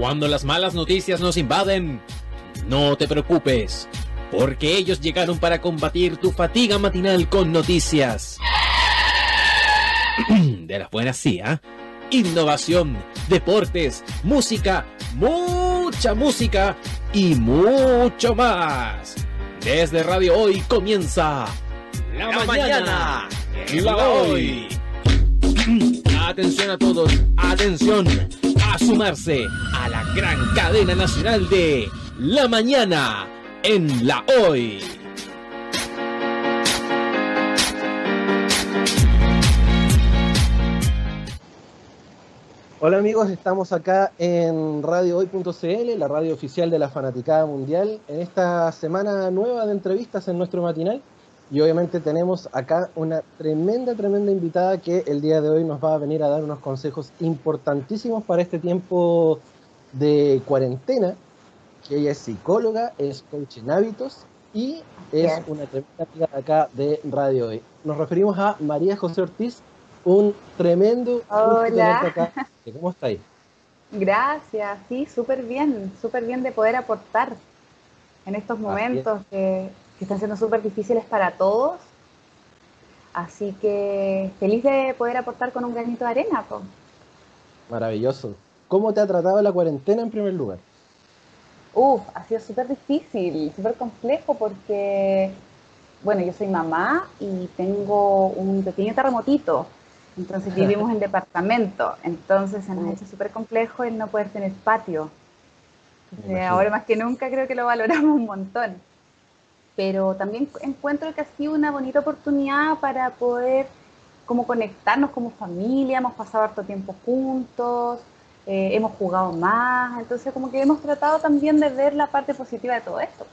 Cuando las malas noticias nos invaden, no te preocupes, porque ellos llegaron para combatir tu fatiga matinal con noticias. De las buenas sí, ¿ah? Innovación, deportes, música, mucha música y mucho más. Desde Radio Hoy comienza La, mañana, y la hoy. Atención a todos, atención a sumarse a la gran cadena nacional de La Mañana en la Hoy. Hola amigos, estamos acá en radiohoy.cl, la radio oficial de la Fanaticada Mundial, en esta semana nueva de entrevistas en nuestro matinal. Y obviamente tenemos acá una tremenda, tremenda invitada que el día de hoy nos va a venir a dar unos consejos importantísimos para este tiempo de cuarentena, que ella es psicóloga, es coach en hábitos y es una tremenda amiga acá de Radio Hoy. Nos referimos a María José Ortiz, un tremendo Hola. acá. ¿Cómo estáis? Gracias, sí, súper bien, súper bien de poder aportar en estos momentos que, que están siendo súper difíciles para todos. Así que feliz de poder aportar con un granito de arena. po. Maravilloso. ¿Cómo te ha tratado la cuarentena en primer lugar? Uf, ha sido súper difícil, súper complejo porque, bueno, yo soy mamá y tengo un pequeño terremotito. Entonces vivimos en departamento. Entonces se nos ha hecho súper complejo el no poder tener patio. Eh, ahora más que nunca creo que lo valoramos un montón. Pero también encuentro que ha sido una bonita oportunidad para poder como conectarnos como familia, hemos pasado harto tiempo juntos, eh, hemos jugado más, entonces como que hemos tratado también de ver la parte positiva de todo esto.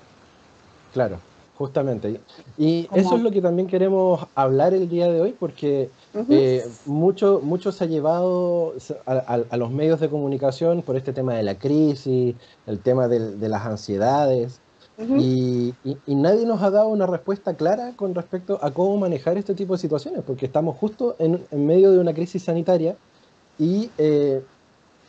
Claro, justamente. Y eso es lo que también queremos hablar el día de hoy, porque Ujú. eh, mucho, mucho se ha llevado a, a- a los medios de comunicación por este tema de la crisis, el tema de las ansiedades, Y, y- y nadie nos ha dado una respuesta clara con respecto a cómo manejar este tipo de situaciones, porque estamos justo en, en medio de una crisis sanitaria y eh,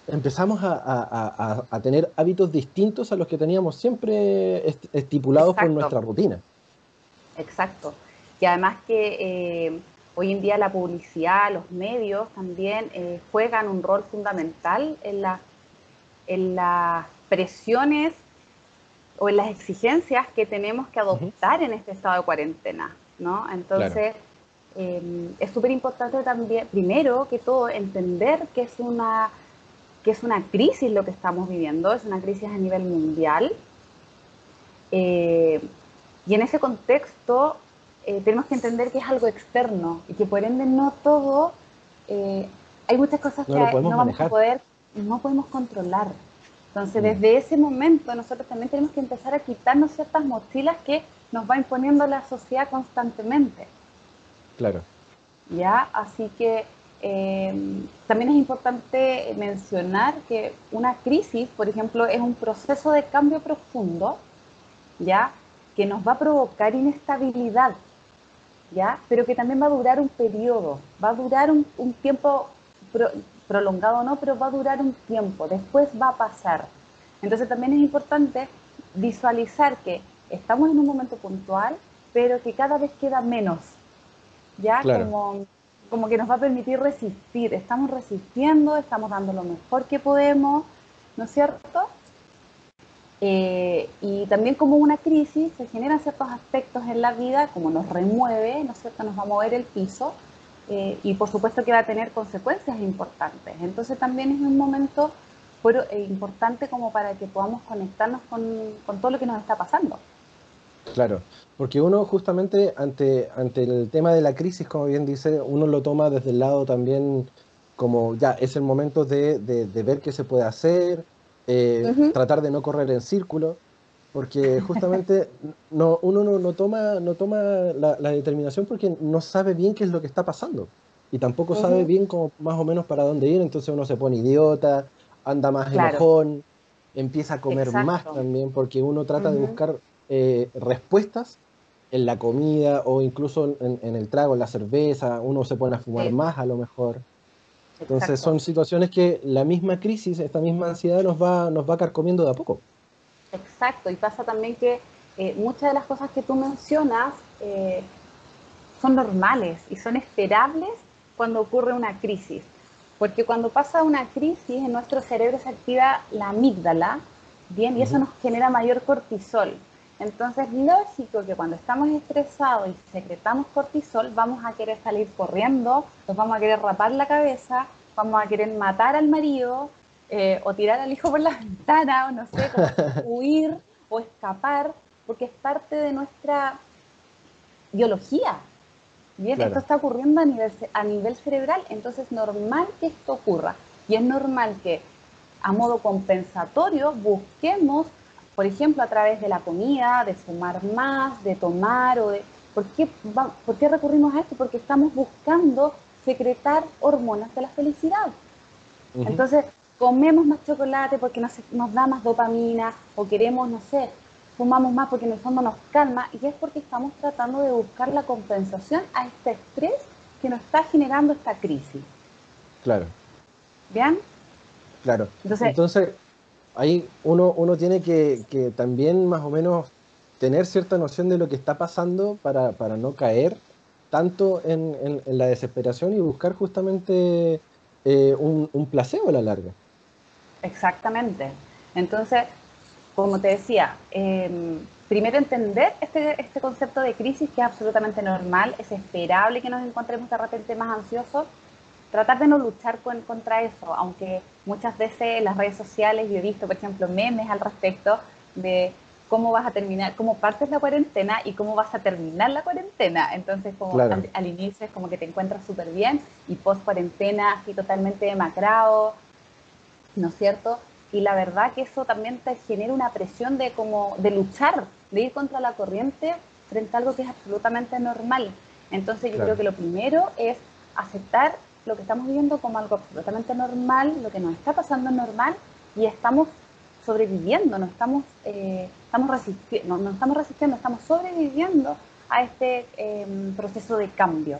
empezamos a, a- a- a tener hábitos distintos a los que teníamos siempre est- estipulados por nuestra rutina. Exacto. Y además que eh, hoy en día la publicidad, los medios también eh, juegan un rol fundamental en, la- en las presiones o en las exigencias que tenemos que adoptar en este estado de cuarentena, ¿no? Entonces, eh, es súper importante también, primero que todo, entender que es una que es una crisis lo que estamos viviendo, es una crisis a nivel mundial. Eh, y en ese contexto eh, tenemos que entender que es algo externo y que por ende no todo, eh, hay muchas cosas No que no podemos vamos manejar. a poder, no podemos controlar. Entonces Mm. desde ese momento nosotros también tenemos que empezar a quitarnos ciertas mochilas que nos va imponiendo la sociedad constantemente. Claro, ¿ya? Así que eh, también es importante mencionar que una crisis, por ejemplo, es un proceso de cambio profundo, ¿ya? Que nos va a provocar inestabilidad, ¿ya? Pero que también va a durar un periodo, va a durar un, un tiempo pro- prolongado o no, pero va a durar un tiempo, después va a pasar. Entonces también es importante visualizar que estamos en un momento puntual, pero que cada vez queda menos, ya Claro. como, como que nos va a permitir resistir. Estamos resistiendo, estamos dando lo mejor que podemos, ¿no es cierto? Eh, y también como una crisis se generan ciertos aspectos en la vida, como nos remueve, ¿no es cierto? Nos va a mover el piso eh, y por supuesto que va a tener consecuencias importantes. Entonces también es un momento eh, importante como para que podamos conectarnos con, con todo lo que nos está pasando. claro. Porque uno justamente ante, ante el tema de la crisis, como bien dice, uno lo toma desde el lado también como ya es el momento de, de- de ver qué se puede hacer, eh, tratar de no correr en círculo, porque justamente no, uno no, no toma, no toma la, la determinación porque no sabe bien qué es lo que está pasando y tampoco sabe Ujú. bien como más o menos para dónde ir, entonces uno se pone idiota, anda más Claro. enojón, empieza a comer más Exacto. también porque uno trata de Ujú. buscar eh, respuestas en la comida o incluso en, en el trago, en la cerveza, uno se pone a fumar Sí. más a lo mejor. Entonces son situaciones que la misma crisis, esta misma ansiedad nos va, nos va carcomiendo de a poco. Exacto, y pasa también que eh, muchas de las cosas que tú mencionas eh, son normales y son esperables cuando ocurre una crisis. Porque cuando pasa una crisis en nuestro cerebro se activa la amígdala, bien, y eso nos genera mayor cortisol. Entonces, lógico que cuando estamos estresados y secretamos cortisol, vamos a querer salir corriendo, nos vamos a querer rapar la cabeza, vamos a querer matar al marido, eh, o tirar al hijo por la ventana, o no sé, huir o escapar, porque es parte de nuestra biología. Bien, esto está ocurriendo a nivel, a nivel cerebral, entonces es normal que esto ocurra. Y es normal que a modo compensatorio busquemos por ejemplo, a través de la comida, de fumar más, de tomar o de... ¿Por qué, ¿Por qué recurrimos a esto? Porque estamos buscando secretar hormonas de la felicidad. Entonces, comemos más chocolate porque nos, nos da más dopamina o queremos, no sé, fumamos más porque en el fondo nos calma y es porque estamos tratando de buscar la compensación a este estrés que nos está generando esta crisis. Claro. ¿Bien? Claro. Entonces ahí uno, uno tiene que, también más o menos tener cierta noción de lo que está pasando para, no caer tanto en, la desesperación y buscar justamente eh, un, placebo a la larga. Exactamente. Entonces, como te decía, em, primero entender este, este concepto de crisis que es absolutamente normal, es esperable que nos encontremos de repente más ansiosos, tratar de no luchar contra eso, aunque muchas veces en las redes sociales yo he visto, por ejemplo, memes al respecto de cómo vas a terminar, cómo partes la cuarentena y cómo vas a terminar la cuarentena. Entonces, como al, inicio es como que te encuentras súper bien y post cuarentena así totalmente demacrado, ¿no es cierto? Y la verdad que eso también te genera una presión de como de luchar, de ir contra la corriente frente a algo que es absolutamente normal. Entonces yo creo que lo primero es aceptar lo que estamos viviendo como algo absolutamente normal, lo que nos está pasando es normal y estamos sobreviviendo, no estamos, eh, estamos, resistiendo, no, estamos resistiendo, estamos sobreviviendo a este em, proceso de cambio.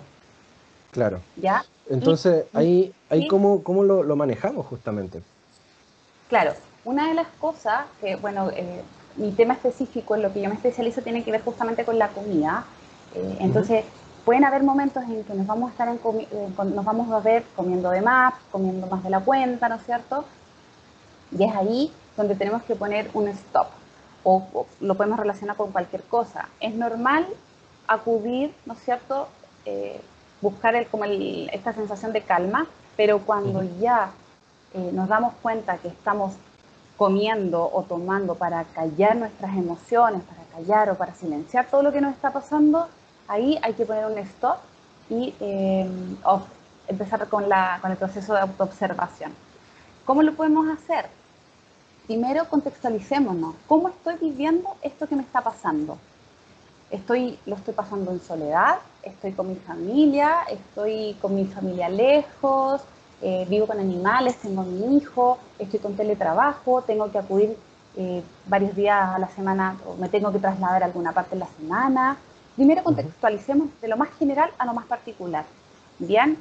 Claro. ¿Ya? Entonces, ahí, ahí cómo, cómo lo, manejamos justamente. Claro, una de las cosas que, bueno, eh, mi tema específico, en lo que yo me especializo, tiene que ver justamente con la comida. Eh, entonces, pueden haber momentos en que nos vamos a estar en eh, nos vamos a ver comiendo de más, comiendo más de la cuenta, ¿no es cierto? Y es ahí donde tenemos que poner un stop o, lo podemos relacionar con cualquier cosa. Es normal acudir, ¿no es cierto? Buscar el, como esta sensación de calma, pero cuando ya eh, nos damos cuenta que estamos comiendo o tomando para callar nuestras emociones, para callar o para silenciar todo lo que nos está pasando, ahí hay que poner un stop y em, empezar con, la, con el proceso de autoobservación. ¿Cómo lo podemos hacer? Primero contextualicémonos. ¿Cómo estoy viviendo esto que me está pasando? Estoy, ¿Lo estoy pasando en soledad? ¿Estoy con mi familia? ¿Estoy con mi familia lejos? Eh, ¿Vivo con animales? ¿Tengo a mi hijo? ¿Estoy con teletrabajo? ¿Tengo que acudir eh, varios días a la semana o me tengo que trasladar a alguna parte en la semana? Primero contextualicemos de lo más general a lo más particular. Bien,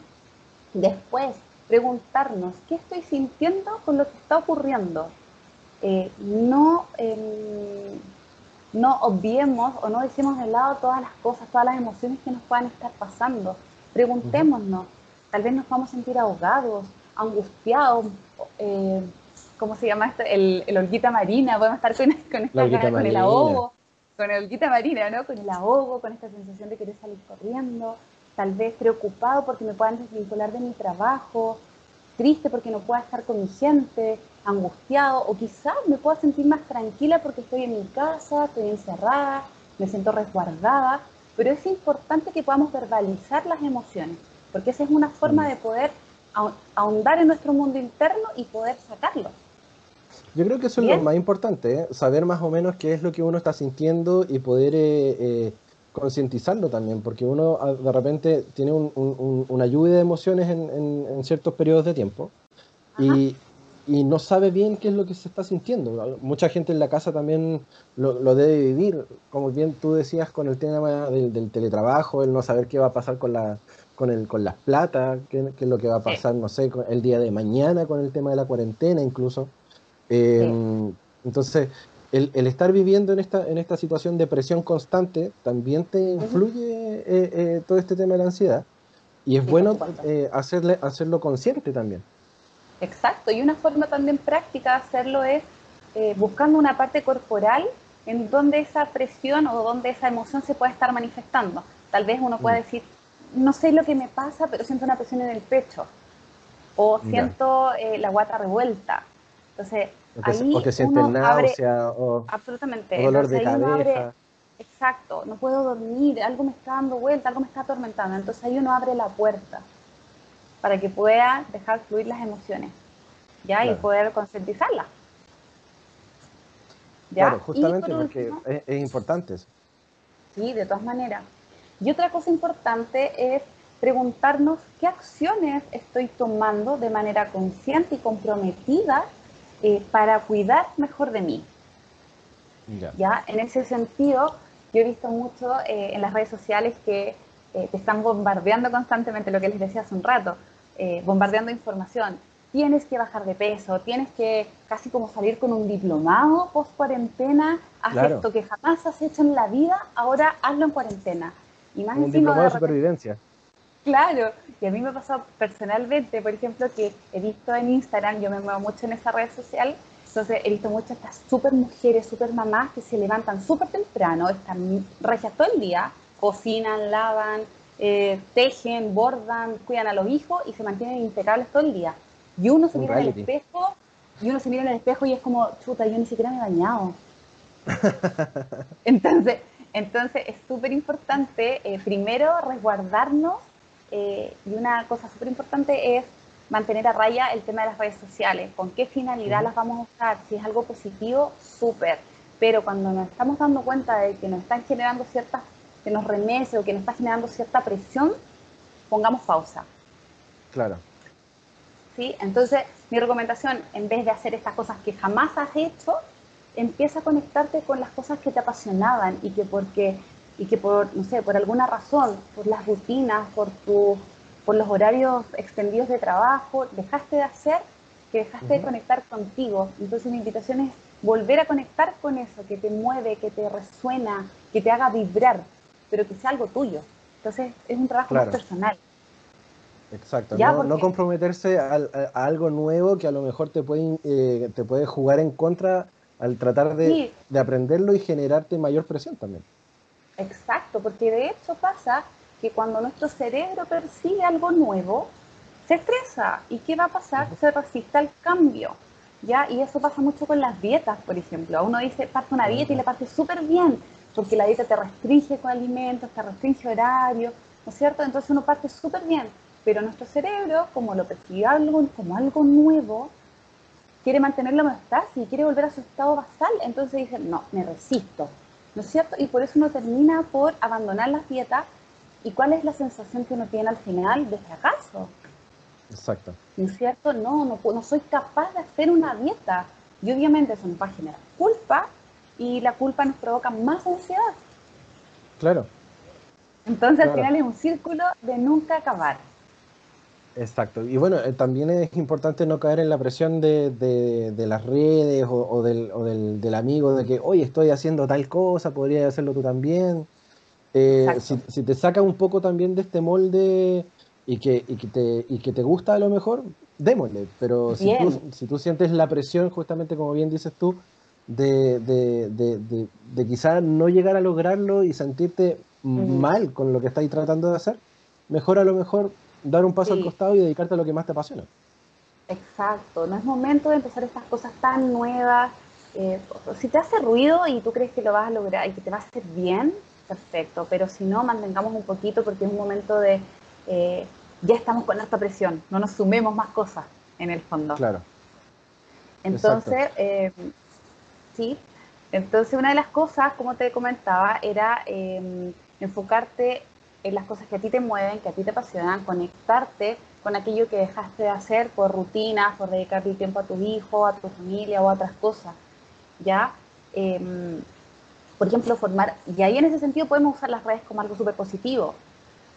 después preguntarnos qué estoy sintiendo con lo que está ocurriendo. Eh, no, em, no obviemos o no dejemos de lado todas las cosas, todas las emociones que nos puedan estar pasando. Preguntémonos, tal vez nos vamos a sentir ahogados, angustiados, eh, ¿cómo se llama esto? El, el olguita marina, podemos estar con, con, con el ahogo con el quita marina, ¿no? Con el ahogo, con esta sensación de querer salir corriendo, tal vez preocupado porque me puedan desvincular de mi trabajo, triste porque no pueda estar con mi gente, angustiado, o quizás me pueda sentir más tranquila porque estoy en mi casa, estoy encerrada, me siento resguardada, pero es importante que podamos verbalizar las emociones, porque esa es una forma mm. de poder ahondar en nuestro mundo interno y poder sacarlo. Yo creo que eso es lo más importante, ¿eh? saber más o menos qué es lo que uno está sintiendo y poder eh, eh, concientizarlo también, porque uno ah, de repente tiene una lluvia de emociones en, ciertos periodos de tiempo y, y no sabe bien qué es lo que se está sintiendo. Mucha gente en la casa también lo, debe vivir, como bien tú decías con el tema del, teletrabajo, el no saber qué va a pasar con la con, el, con las plata, qué, es lo que va a pasar, no sé, el día de mañana con el tema de la cuarentena incluso. Em, entonces, el, estar viviendo en esta, en esta situación de presión constante también te influye eh, eh, todo este tema de la ansiedad. Y es bueno eh, hacerle, hacerlo consciente también. Exacto, y una forma también práctica de hacerlo es eh, buscando una parte corporal en donde esa presión o donde esa emoción se puede estar manifestando. Tal vez uno pueda mm. decir, no sé lo que me pasa, pero siento una presión en el pecho. O siento eh, la guata revuelta. Entonces, ahí porque uno náusea o, absolutamente. dolor de cabeza. exacto, no puedo dormir, algo me está dando vuelta, algo me está atormentando. Entonces ahí uno abre la puerta para que pueda dejar fluir las emociones, ¿ya? Y poder concientizarlas. Claro, justamente porque es, importante eso. Sí, de todas maneras. Y otra cosa importante es preguntarnos qué acciones estoy tomando de manera consciente y comprometida eh, para cuidar mejor de mí. Ya. En ese sentido, yo he visto mucho eh, en las redes sociales que eh, te están bombardeando constantemente, lo que les decía hace un rato, bombardeando información. Tienes que bajar de peso, tienes que casi como salir con un diplomado post cuarentena, haz esto que jamás has hecho en la vida, ahora hazlo en cuarentena. Y más un diplomado de, supervivencia. Claro, y a mí me ha pasado personalmente, por ejemplo, que he visto en Instagram, yo me muevo mucho en esa red social, entonces he visto muchas estas super mujeres, super mamás que se levantan súper temprano, están regias todo el día, cocinan, lavan, eh, tejen, bordan, cuidan a los hijos y se mantienen impecables todo el día. Y uno se mira en el espejo, y uno se mira en el espejo y es como, chuta, yo ni siquiera me he bañado. entonces, entonces es súper importante, eh, primero, resguardarnos, eh, y una cosa súper importante es mantener a raya el tema de las redes sociales, con qué finalidad las vamos a usar, si es algo positivo, súper, pero cuando nos estamos dando cuenta de que nos están generando ciertas que nos remece o que nos está generando cierta presión, pongamos pausa. Claro. ¿Sí? Entonces, mi recomendación, en vez de hacer estas cosas que jamás has hecho, empieza a conectarte con las cosas que te apasionaban y que porque y que por no sé, por alguna razón, por las rutinas, por tu por los horarios extendidos de trabajo, dejaste de hacer, que dejaste de conectar contigo. Entonces, mi invitación es volver a conectar con eso que te mueve, que te resuena, que te haga vibrar pero que sea algo tuyo. Entonces es un trabajo más personal. Exacto, no, comprometerse a, algo nuevo que a lo mejor te puede, eh, te puede jugar en contra al tratar de, de, aprenderlo y generarte mayor presión también. Exacto, porque de hecho pasa que cuando nuestro cerebro percibe algo nuevo, se estresa. ¿Y qué va a pasar? Se resiste al cambio. ¿ya? Y eso pasa mucho con las dietas, por ejemplo. Uno dice, parte una dieta y le parte súper bien, porque la dieta te restringe con alimentos, te restringe horario, ¿no es cierto? Entonces uno parte súper bien, pero nuestro cerebro, como lo percibe algo, como algo nuevo, quiere mantener la homeostasis y quiere volver a su estado basal, entonces dice, no, me resisto, ¿no es cierto? Y por eso uno termina por abandonar las dietas. ¿Y cuál es la sensación que uno tiene al final de fracaso? Exacto. ¿No es cierto? No, no, no soy capaz de hacer una dieta. Y obviamente eso nos va a generar culpa y la culpa nos provoca más ansiedad. Claro. Entonces al final es un círculo de nunca acabar. Exacto. Y bueno, eh, también es importante no caer en la presión de, de, las redes o, del, o del, del, amigo de que, oye, estoy haciendo tal cosa, podría hacerlo tú también. Eh, si, si, te saca un poco también de este molde y que, y que, te, y que te gusta a lo mejor, démosle. Pero si tú, si tú sientes la presión, justamente como bien dices tú, de, de, de, de, quizás no llegar a lograrlo y sentirte mal con lo que estáis tratando de hacer, mejor a lo mejor dar un paso al costado y dedicarte a lo que más te apasiona. Exacto, no es momento de empezar estas cosas tan nuevas. Eh, si te hace ruido y tú crees que lo vas a lograr y que te va a hacer bien, perfecto, pero si no, mantengamos un poquito porque es un momento de, eh, ya estamos con alta presión, no nos sumemos más cosas en el fondo. Claro. Entonces, eh, ¿sí? Entonces, una de las cosas, como te comentaba, era enfocarte en las cosas que a ti te mueven, que a ti te apasionan, conectarte con aquello que dejaste de hacer por rutinas, por dedicarte tiempo a tu hijo, a tu familia o a otras cosas, ¿ya? Em, por ejemplo, formar, y ahí en ese sentido podemos usar las redes como algo súper positivo,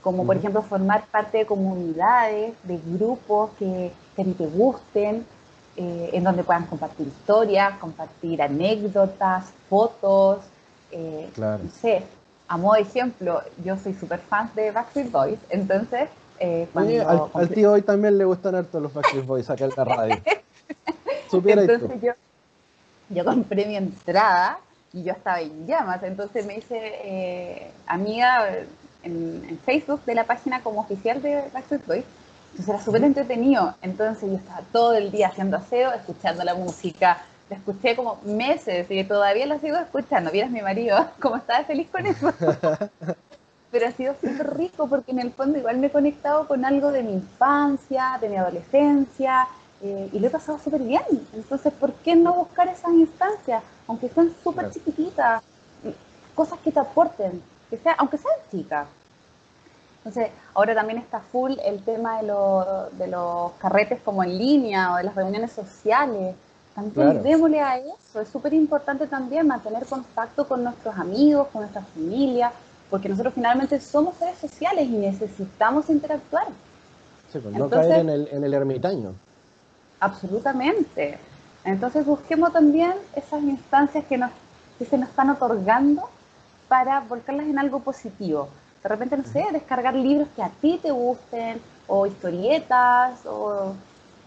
como por ejemplo formar parte de comunidades, de grupos que, que a ti te gusten, eh, en donde puedan compartir historias, compartir anécdotas, fotos, eh, claro. no sé, a modo de ejemplo, yo soy súper fan de Backstreet Boys, entonces... Eh, al, tío hoy también le gustan harto los Backstreet Boys acá en la radio. entonces yo, yo compré mi entrada y yo estaba en llamas, entonces me hice eh, amiga en, en, Facebook de la página como oficial de Backstreet Boys, entonces era súper entretenido, entonces yo estaba todo el día haciendo aseo, escuchando la música, la escuché como meses y todavía la sigo escuchando. Vieras mi marido, como estaba feliz con eso. Pero ha sido súper rico porque en el fondo igual me he conectado con algo de mi infancia, de mi adolescencia, eh, y lo he pasado súper bien. Entonces, ¿por qué no buscar esas instancias, aunque sean súper chiquititas, cosas que te aporten, que sea, aunque sean chicas? Entonces, ahora también está full el tema de, de los carretes como en línea o de las reuniones sociales. También démosle a eso, es súper importante también mantener contacto con nuestros amigos, con nuestra familia, porque nosotros finalmente somos seres sociales y necesitamos interactuar. Sí, pues no caer en el, en el ermitaño. Absolutamente. Entonces busquemos también esas instancias que, nos, que se nos están otorgando para volcarlas en algo positivo. De repente, no sé, descargar libros que a ti te gusten, o historietas, o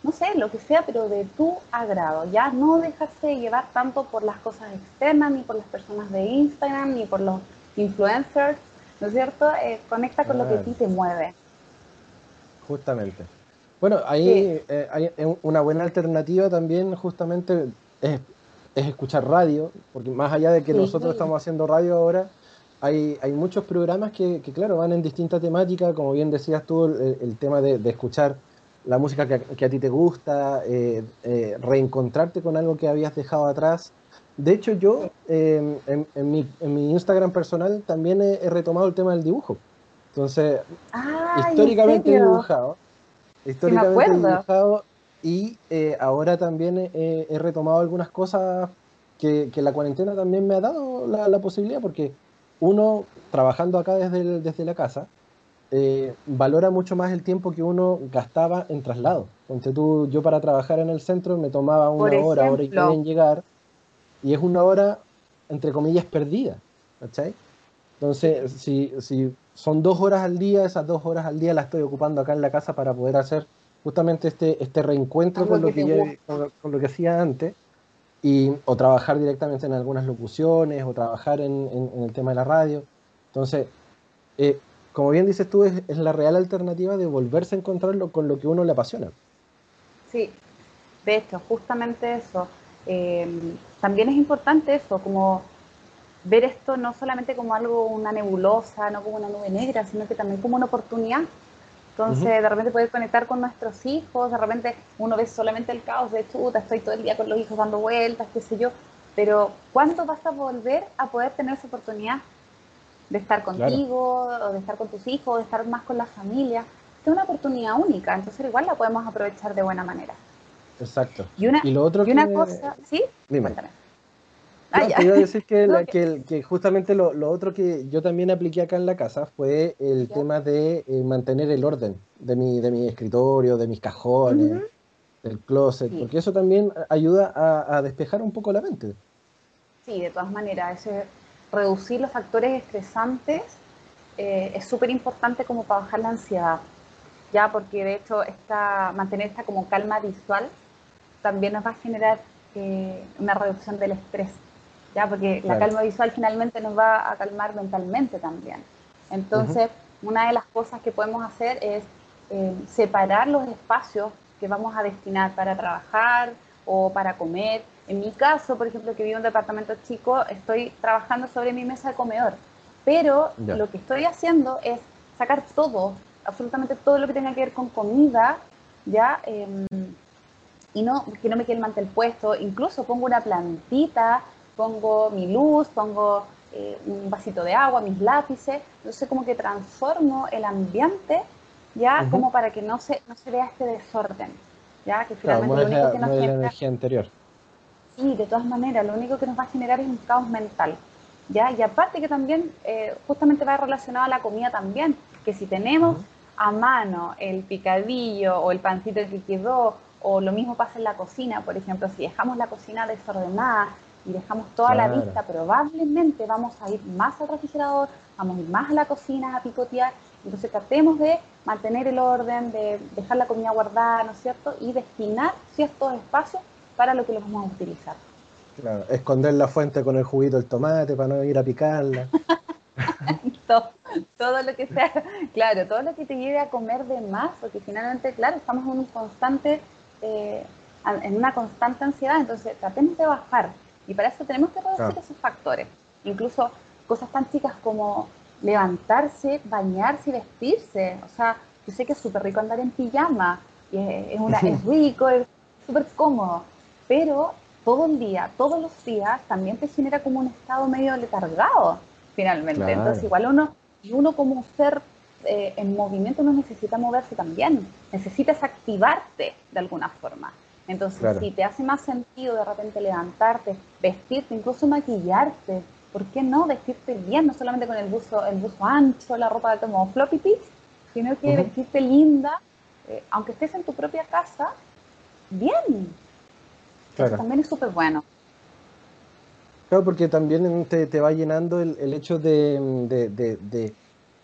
no sé, lo que sea, pero de tu agrado. Ya no dejarse llevar tanto por las cosas externas, ni por las personas de Instagram, ni por los influencers, ¿no es cierto? Eh, conecta con lo que a ti te mueve. Justamente. Bueno, ahí eh, hay una buena alternativa también, justamente, es, escuchar radio, porque más allá de que nosotros estamos haciendo radio ahora, hay, hay muchos programas que, claro, van en distintas temáticas, como bien decías tú, el, tema de, de escuchar la música que, a ti te gusta, eh, eh, reencontrarte con algo que habías dejado atrás. De hecho, yo em, en, mi, Instagram personal también he, retomado el tema del dibujo. Entonces, históricamente he dibujado. Históricamente he dibujado y eh, ahora también he, retomado algunas cosas que, la cuarentena también me ha dado la, posibilidad, porque uno, trabajando acá desde, desde la casa, eh, valora mucho más el tiempo que uno gastaba en traslado. Entonces tú, yo para trabajar en el centro me tomaba una hora, hora y media en llegar, y es una hora, entre comillas, perdida. ¿Cachai? Entonces, si, si son dos horas al día, esas dos horas al día las estoy ocupando acá en la casa para poder hacer justamente este, este reencuentro con lo que, con, lo que hacía antes, y, o trabajar directamente en algunas locuciones, o trabajar en, en, el tema de la radio. Entonces, eh, como bien dices tú, es, la real alternativa de volverse a encontrarlo con lo que uno le apasiona. Sí, de hecho, justamente eso. Eh, también es importante eso, como ver esto no solamente como algo, una nebulosa, no como una nube negra, sino que también como una oportunidad. Entonces, de repente poder conectar con nuestros hijos, de repente uno ve solamente el caos de chuta, estoy todo el día con los hijos dando vueltas, qué sé yo, pero ¿cuándo vas a volver a poder tener esa oportunidad? De estar contigo, o de estar con tus hijos, de estar más con la familia. Es una oportunidad única, entonces igual la podemos aprovechar de buena manera. Exacto. Y una, lo otro una cosa, ¿sí? Cuéntame. Ah, Quiero decir que, que, justamente lo, lo, otro que yo también apliqué acá en la casa fue el tema de eh, mantener el orden de mi, de mi escritorio, de mis cajones, del closet, porque eso también ayuda a, a, despejar un poco la mente. Sí, de todas maneras, ese reducir los factores estresantes eh, es súper importante como para bajar la ansiedad, ya porque de hecho esta, mantener esta como calma visual también nos va a generar eh, una reducción del estrés, ya porque la calma visual finalmente nos va a calmar mentalmente también. Entonces, una de las cosas que podemos hacer es eh, separar los espacios que vamos a destinar para trabajar o para comer en mi caso, por ejemplo, que vivo en un departamento chico, estoy trabajando sobre mi mesa de comedor, pero lo que estoy haciendo es sacar todo, absolutamente todo lo que tenga que ver con comida, ¿ya? Em, y no, que no me quede el mantel puesto, incluso pongo una plantita, pongo mi luz, pongo eh, un vasito de agua, mis lápices, entonces como que transformo el ambiente ya como para que no se, no se vea este desorden, ya que finalmente lo único que nos genera... energía. Sí, de todas maneras, lo único que nos va a generar es un caos mental. ¿ya? Y aparte que también eh, justamente va relacionado a la comida también, que si tenemos a mano el picadillo o el pancito que quedó, o lo mismo pasa en la cocina, por ejemplo, si dejamos la cocina desordenada y dejamos toda la vista, probablemente vamos a ir más al refrigerador, vamos a ir más a la cocina a picotear, entonces tratemos de mantener el orden, de dejar la comida guardada, ¿no es cierto? Y destinar ciertos espacios para lo que los vamos a utilizar. Claro, esconder la fuente con el juguito del tomate para no ir a picarla. todo, lo que sea, claro, todo lo que te lleve a comer de más, porque finalmente, claro, estamos en un constante, eh, en una constante ansiedad, entonces tratemos de bajar. Y para eso tenemos que reducir esos factores. Incluso cosas tan chicas como levantarse, bañarse y vestirse. O sea, yo sé que es súper rico andar en pijama, y es, una, es rico, es súper cómodo, pero todo el día, todos los días, también te genera como un estado medio letargado, finalmente. Entonces, igual uno, y uno como ser eh, en movimiento no necesita moverse también, necesitas activarte de alguna forma. Entonces, si te hace más sentido de repente levantarte, vestirte, incluso maquillarte, ¿por qué no vestirte bien? No solamente con el buzo, el buzo ancho, la ropa como floppy pitch, sino que vestirte linda, eh, aunque estés en tu propia casa, bien, también es súper bueno. Claro, porque también te, te va llenando el, hecho de,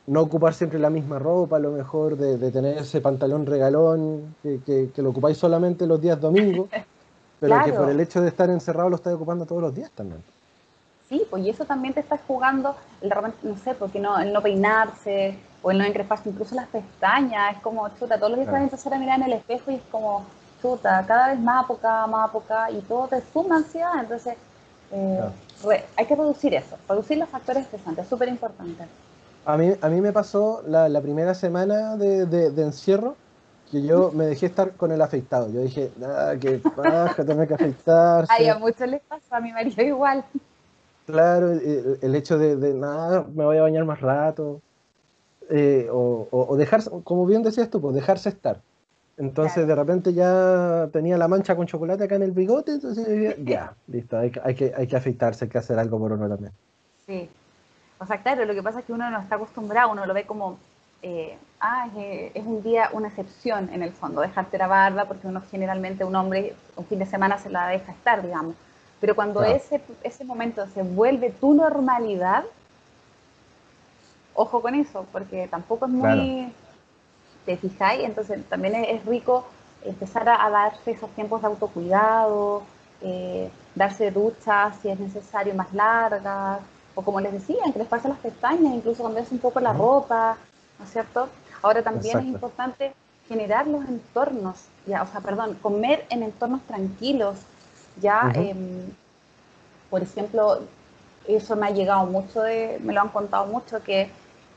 no ocupar siempre la misma ropa, a lo mejor de, tener ese pantalón regalón que, lo ocupáis solamente los días domingos, pero que por el hecho de estar encerrado lo estáis ocupando todos los días también. Sí, pues y eso también te estás jugando, el, no sé, porque no, el no peinarse o el no encresparse, incluso las pestañas, es como, chuta, todos los días vas a empezar a mirar en el espejo y es como, cada vez más poca, más poca, y todo te suma ansiedad, entonces eh, hay que reducir eso, reducir los factores estresantes, es súper importante. A mí, a mí me pasó la, la primera semana de, de, encierro que yo me dejé estar con el afeitado. Yo dije, ah, que paja, tener que afeitarse. Ay, a muchos les pasa, a mi marido igual. Claro, el, hecho de, de, nada, me voy a bañar más rato. Eh, o, o, dejar, como bien decías tú, pues dejarse estar. Entonces de repente ya tenía la mancha con chocolate acá en el bigote, entonces ya, listo, hay, hay, que, hay que afeitarse, hay que hacer algo por uno también. Sí, o sea, claro, lo que pasa es que uno no está acostumbrado, uno lo ve como, eh, ah, es, un día, una excepción en el fondo, dejarte la barba, porque uno generalmente, un hombre, un fin de semana se la deja estar, digamos. Pero cuando ese, ese momento se vuelve tu normalidad, ojo con eso, porque tampoco es muy te fijáis, entonces también es, rico empezar a, darse esos tiempos de autocuidado, eh, darse duchas si es necesario más largas, o como les decía, que les pasen las pestañas, incluso cambiarse un poco la ropa, ¿no es cierto? Ahora también es importante generar los entornos, ya, o sea, perdón, comer en entornos tranquilos, ya, em, por ejemplo, eso me ha llegado mucho de, me lo han contado mucho, que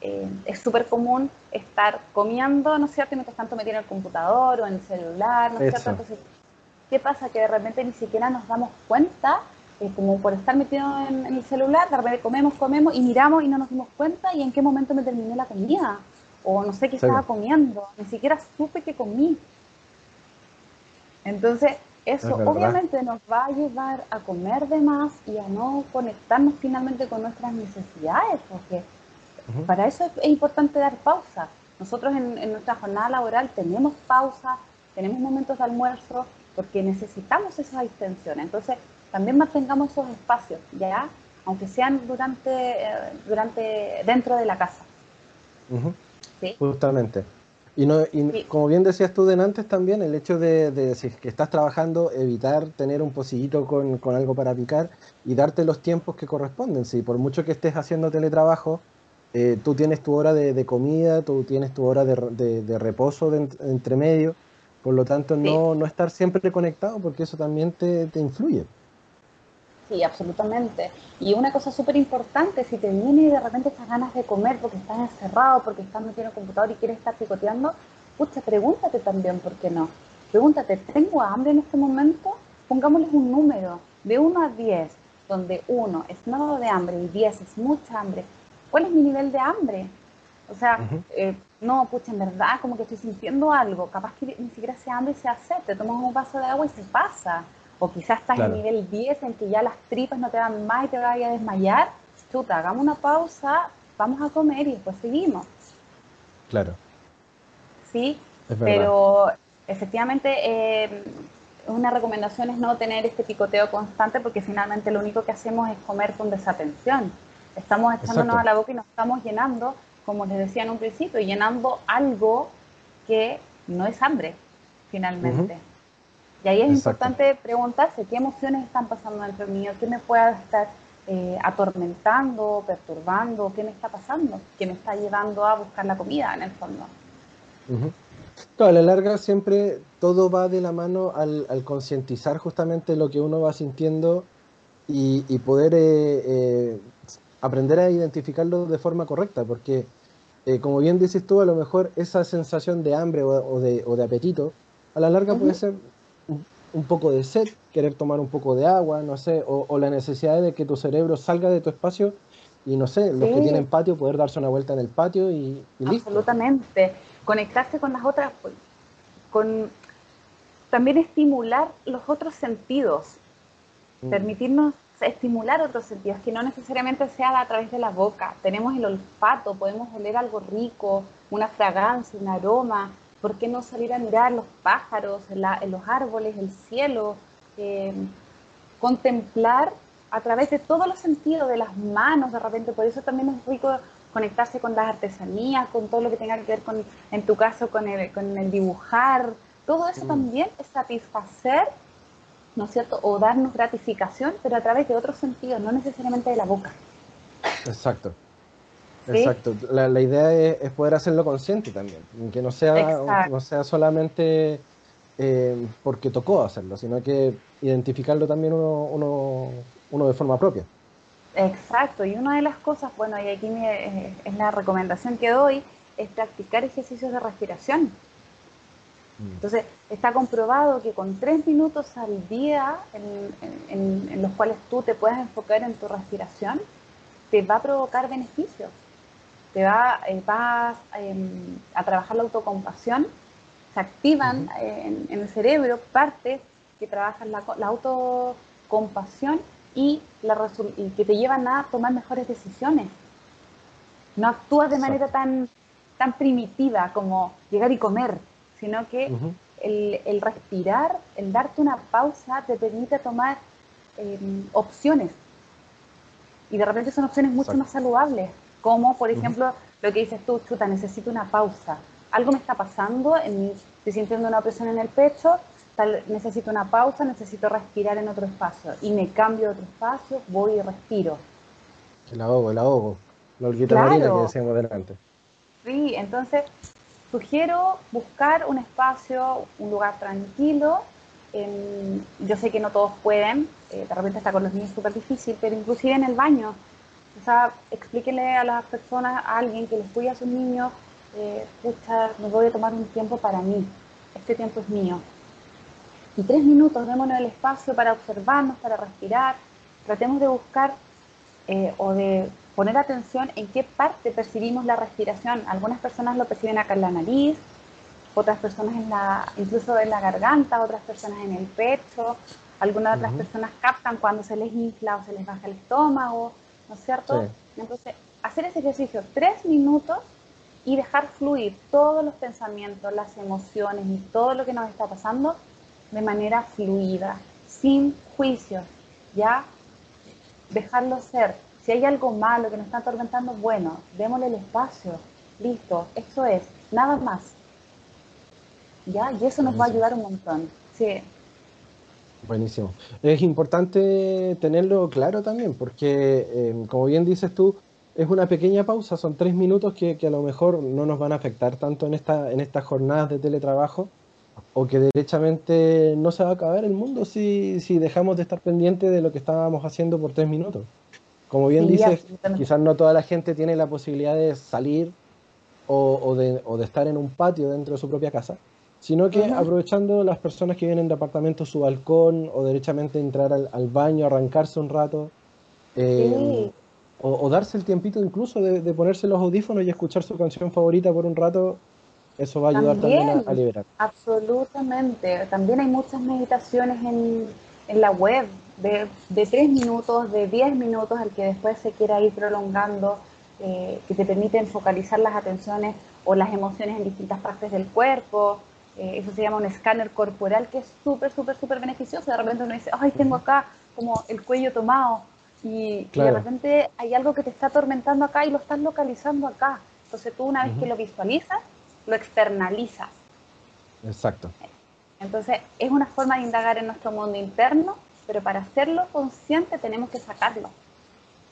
eh, es súper común estar comiendo, ¿no es cierto? Y mientras tanto meter en el computador o en el celular, ¿no es cierto? Entonces, ¿qué pasa? Que de repente ni siquiera nos damos cuenta, eh, como por estar metido en, el celular, de repente comemos, comemos y miramos y no nos dimos cuenta y en qué momento me terminé la comida. O no sé qué estaba comiendo, ni siquiera supe que comí. Entonces, eso obviamente nos va a llevar a comer de más y a no conectarnos finalmente con nuestras necesidades, porque para eso es, importante dar pausa. Nosotros en, nuestra jornada laboral tenemos pausa, tenemos momentos de almuerzo, porque necesitamos esa distensión. Entonces, también mantengamos esos espacios, ¿ya? Aunque sean durante, eh, durante dentro de la casa. Justamente. Y, no, y como bien decías tú de antes también, el hecho de, de, si que estás trabajando, evitar tener un pocillito con, con, algo para picar y darte los tiempos que corresponden. Si por mucho que estés haciendo teletrabajo, eh, tú tienes tu hora de, comida, tú tienes tu hora de, reposo entre medio, por lo tanto no, no, estar siempre conectado porque eso también te, influye. Sí, absolutamente. Y una cosa súper importante, si te viene de repente estas ganas de comer porque estás encerrado, porque estás metido en el computador y quieres estar picoteando, pucha, pregúntate también por qué no. Pregúntate, ¿tengo hambre en este momento? Pongámosles un número de 1 a 10, donde 1 es nada de hambre y 10 es mucha hambre. ¿Cuál es mi nivel de hambre? O sea, eh, no, pucha, en verdad, como que estoy sintiendo algo, capaz que ni siquiera se hambre y se hace, te tomas un vaso de agua y se pasa. O quizás estás en nivel 10 en que ya las tripas no te dan más y te vayas a desmayar. Chuta, hagamos una pausa, vamos a comer y después seguimos. Claro. Sí, pero efectivamente eh, una recomendación es no tener este picoteo constante porque finalmente lo único que hacemos es comer con desatención. Estamos echándonos a la boca y nos estamos llenando como les decía en un principio, llenando algo que no es hambre, finalmente. Y ahí es importante preguntarse qué emociones están pasando dentro mío, qué me puede estar eh, atormentando, perturbando, qué me está pasando, qué me está llevando a buscar la comida en el fondo. a la larga siempre todo va de la mano al, concientizar justamente lo que uno va sintiendo y, poder eh, eh, aprender a identificarlo de forma correcta, porque eh, como bien dices tú, a lo mejor esa sensación de hambre o, de, apetito, a la larga puede ser un, poco de sed, querer tomar un poco de agua, no sé, o, la necesidad de que tu cerebro salga de tu espacio y no sé, los que tienen patio, poder darse una vuelta en el patio y, y listo. Absolutamente. Conectarse con las otras, con también estimular los otros sentidos, mm. permitirnos estimular otros sentidos, que no necesariamente sea a través de la boca. Tenemos el olfato, podemos oler algo rico, una fragancia, un aroma. ¿Por qué no salir a mirar los pájaros, en los árboles, el cielo? Eh, contemplar a través de todos los sentidos, de las manos de repente. Por eso también es rico conectarse con las artesanías, con todo lo que tenga que ver con, en tu caso, con el, con el dibujar. Todo eso mm. también es satisfacer ¿no es cierto? O darnos gratificación, pero a través de otros sentidos, no necesariamente de la boca. Exacto. Exacto. La, idea es, poder hacerlo consciente también, que no sea, no sea solamente eh, porque tocó hacerlo, sino que identificarlo también uno, uno, de forma propia. Exacto, y una de las cosas, bueno, y aquí eh, es la recomendación que doy, es practicar ejercicios de respiración. Mm. Entonces, está comprobado que con tres minutos al día en, los cuales tú te puedas enfocar en tu respiración, te va a provocar beneficios. Te va, eh, vas em, a trabajar la autocompasión, se activan en, el cerebro partes que trabajan la, autocompasión y, la, y que te llevan a tomar mejores decisiones. No actúas de manera tan, tan primitiva como llegar y comer, sino que el, respirar, el darte una pausa, te permite tomar em, opciones. Y de repente son opciones mucho más saludables, como por ejemplo lo que dices tú, chuta, necesito una pausa. Algo me está pasando, estoy sintiendo una presión en el pecho, tal, necesito una pausa, necesito respirar en otro espacio. Y me cambio de otro espacio, voy y respiro. El ahogo, el ahogo. La olguita marina que decíamos delante. Sí, entonces Sugiero buscar un espacio, un lugar tranquilo. yo sé que no todos pueden, eh, de repente está con los niños súper difícil, pero inclusive en el baño. O sea, explíquenle a las personas, a alguien que les cuida a sus niños, eh, me voy a tomar un tiempo para mí. Este tiempo es mío. Y tres minutos, démonos el espacio para observarnos, para respirar. Tratemos de buscar eh, o de poner atención en qué parte percibimos la respiración. Algunas personas lo perciben acá en la nariz, otras personas en la, incluso en la garganta, otras personas en el pecho, algunas otras personas captan cuando se les infla o se les baja el estómago, ¿no es cierto? Entonces, hacer ese ejercicio tres minutos y dejar fluir todos los pensamientos, las emociones y todo lo que nos está pasando de manera fluida, sin juicios, ¿ya? Dejarlo ser, si hay algo malo que nos está atormentando, bueno, démosle el espacio. Listo, eso es, nada más. ¿Ya? Y eso nos va a ayudar un montón. Sí. Buenísimo. Es importante tenerlo claro también, porque em, como bien dices tú, es una pequeña pausa, son tres minutos que, a lo mejor no nos van a afectar tanto en, esta, en estas jornadas de teletrabajo, o que derechamente no se va a acabar el mundo si, si dejamos de estar pendientes de lo que estábamos haciendo por tres minutos. Como bien dices, quizás no toda la gente tiene la posibilidad de salir o, de, estar en un patio dentro de su propia casa, sino que aprovechando las personas que vienen de apartamento su balcón o derechamente entrar al, baño, arrancarse un rato, eh, o, darse el tiempito incluso de, ponerse los audífonos y escuchar su canción favorita por un rato, eso va a ayudar también, a, liberar. Absolutamente. También hay muchas meditaciones en, en la web de, de 3 minutos, de 10 minutos, al que después se quiera ir prolongando, eh, que te permiten focalizar las atenciones o las emociones en distintas partes del cuerpo. Eh, eso se llama un escáner corporal que es súper, súper, súper beneficioso. De repente uno dice, ay, tengo acá como el cuello tomado y, de repente hay algo que te está atormentando acá y lo estás localizando acá. Entonces tú una vez que lo visualizas, lo externalizas. Exacto. Entonces es una forma de indagar en nuestro mundo interno, pero para hacerlo consciente tenemos que sacarlo.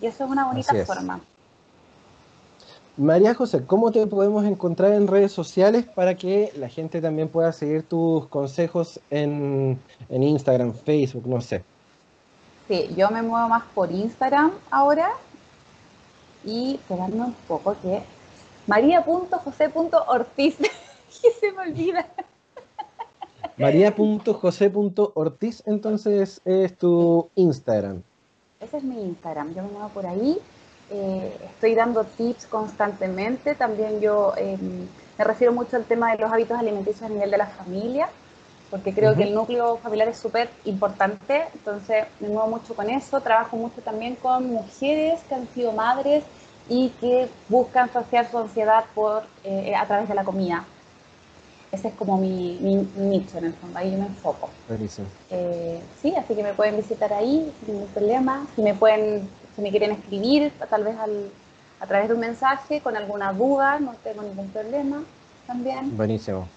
Y eso es una bonita forma. María José, ¿cómo te podemos encontrar en redes sociales para que la gente también pueda seguir tus consejos en, en Instagram, Facebook, no sé? Sí, yo me muevo más por Instagram ahora. Y esperarme un poco que. María.josé.ortiz. que se me olvida. María.josé.ortiz, entonces es tu Instagram. Ese es mi Instagram. Yo me muevo por ahí. Eh, estoy dando tips constantemente. También yo em, me refiero mucho al tema de los hábitos alimenticios a nivel de la familia porque creo que el núcleo familiar es súper importante, entonces me muevo mucho con eso, trabajo mucho también con mujeres que han sido madres y que buscan saciar su ansiedad por, eh, a través de la comida. Ese es como mi, nicho en el fondo, ahí yo me enfoco. Eh, sí, así que me pueden visitar ahí sin ningún problema. Si me pueden, si me quieren escribir, tal vez al, a través de un mensaje con alguna duda, no tengo ningún problema también. Buenísimo.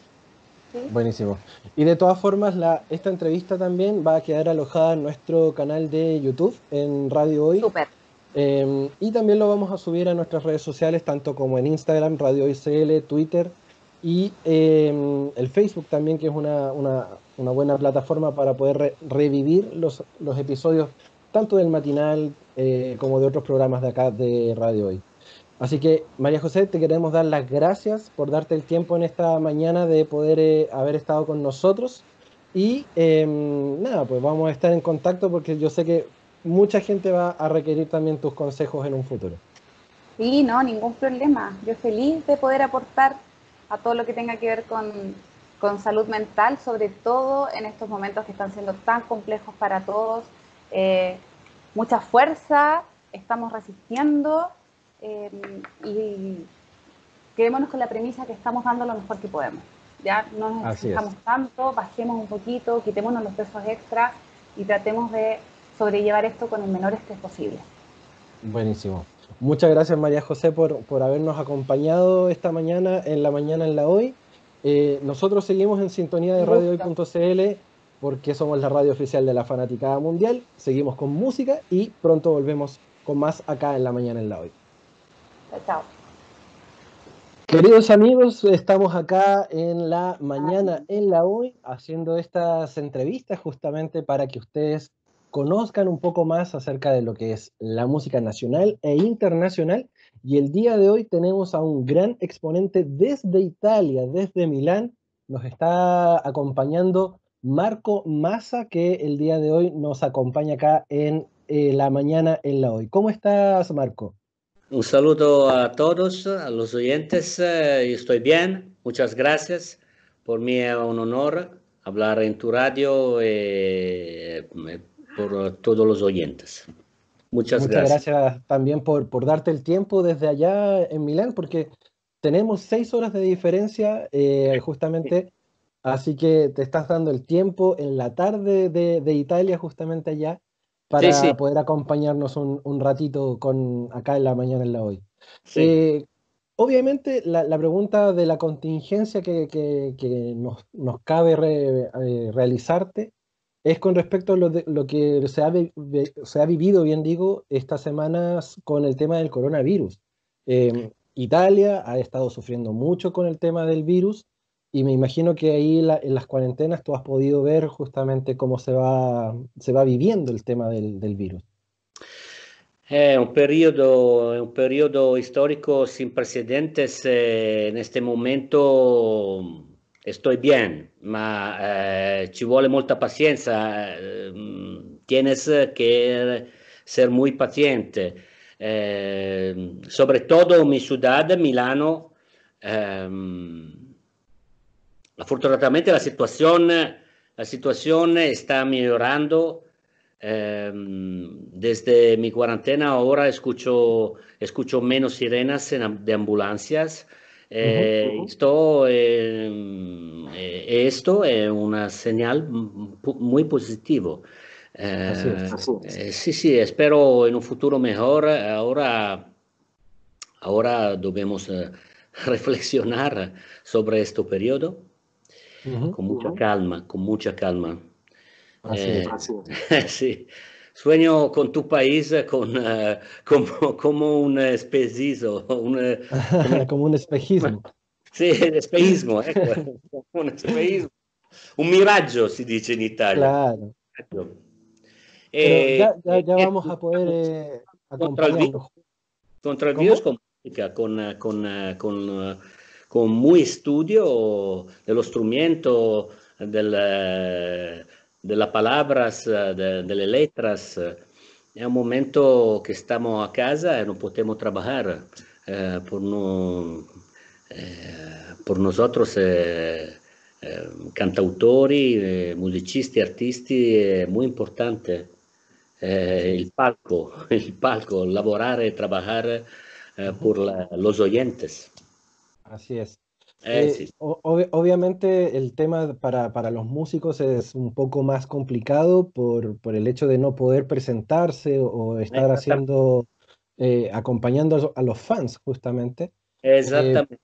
Buenísimo. Y de todas formas, la, esta entrevista también va a quedar alojada en nuestro canal de YouTube, en Radio Hoy. Súper. Em, y también lo vamos a subir a nuestras redes sociales, tanto como en Instagram, Radio Hoy CL, Twitter y em, el Facebook también, que es una, buena plataforma para poder revivir los, los, episodios tanto del matinal eh, como de otros programas de acá de Radio Hoy. Así que, María José, te queremos dar las gracias por darte el tiempo en esta mañana de poder eh, haber estado con nosotros. Y em, nada, pues vamos a estar en contacto porque yo sé que mucha gente va a requerir también tus consejos en un futuro. Sí, no, ningún problema. Yo feliz de poder aportar a todo lo que tenga que ver con, salud mental, sobre todo en estos momentos que están siendo tan complejos para todos. Eh, mucha fuerza, estamos resistiendo Em, y quedémonos con la premisa que estamos dando lo mejor que podemos. Ya no nos exijamos tanto, bajemos un poquito, quitémonos los pesos extra y tratemos de sobrellevar esto con el menor estrés posible. Buenísimo. Muchas gracias María José por, por habernos acompañado esta mañana, en la mañana en la hoy. Eh, nosotros seguimos en sintonía de radiohoy.cl porque somos la radio oficial de la Fanaticada Mundial. Seguimos con música y pronto volvemos con más acá en la mañana en la hoy. Chao. Queridos amigos, estamos acá en la mañana, en la hoy, haciendo estas entrevistas justamente para que ustedes conozcan un poco más acerca de lo que es la música nacional e internacional. Y el día de hoy tenemos a un gran exponente desde Italia, desde Milán. Nos está acompañando Marco Massa, que el día de hoy nos acompaña acá en eh, la mañana en la hoy. ¿Cómo estás, Marco? Un saludo a todos, a los oyentes. Eh, estoy bien, muchas gracias. Por mí es un honor hablar en tu radio eh, por todos los oyentes. Muchas, Muchas gracias. también por, por darte el tiempo desde allá en Milán, porque tenemos seis horas de diferencia eh, justamente, así que te estás dando el tiempo en la tarde de, de Italia justamente allá para poder acompañarnos un, ratito con acá en la mañana en la hoy. Eh, obviamente la, pregunta de la contingencia que, nos, cabe eh, realizarte es con respecto a lo, que se ha, vivido, bien digo, estas semanas con el tema del coronavirus. Em, Italia ha estado sufriendo mucho con el tema del virus y me imagino que ahí en las cuarentenas tú has podido ver justamente cómo se va, viviendo el tema del, virus. È un, periodo, un periodo storico sin precedentes. Eh, in questo momento estoy bien, ma eh, ci vuole molta pazienza. Eh, tienes que ser muy paciente. eh, sobre todo mi ciudad, Milano, eh, afortunadamente la situación, está mejorando. Eh, desde mi cuarentena ahora escucho, menos sirenas en, de ambulancias. Eh, uh -huh. esto, eh, esto, es una señal muy positiva. Así es, así es. sí, sí, espero en un futuro mejor. Ahora, ahora debemos reflexionar sobre este periodo uh -huh, con mucha uh -huh. calma, con mucha calma. Así eh, es, así es. sí. Sueño con tu país con, uh, como, como, un espejismo. Un, como un espejismo. Sí, espejismo, ecco. un espejismo. Un miraggio si dice in Italia. Claro. Eh, ya, ya, ya, vamos a poder eh, contra el virus, contra el virus con con, con, con, con muy estudio del instrumento, del de las palabras, de, de, las letras. Un momento que estamos a casa y no podemos trabajar. Eh, por, no, eh, por nosotros, eh, cantautori, musicisti, artisti, è muy importante. il palco, il palco, lavorare e trabajar por la, los oyentes. Así es. Eh, sí. ob obviamente el tema para, para, los músicos es un poco más complicado por, por el hecho de no poder presentarse o, o estar haciendo, eh, acompañando a los fans justamente. Exactamente. Eh,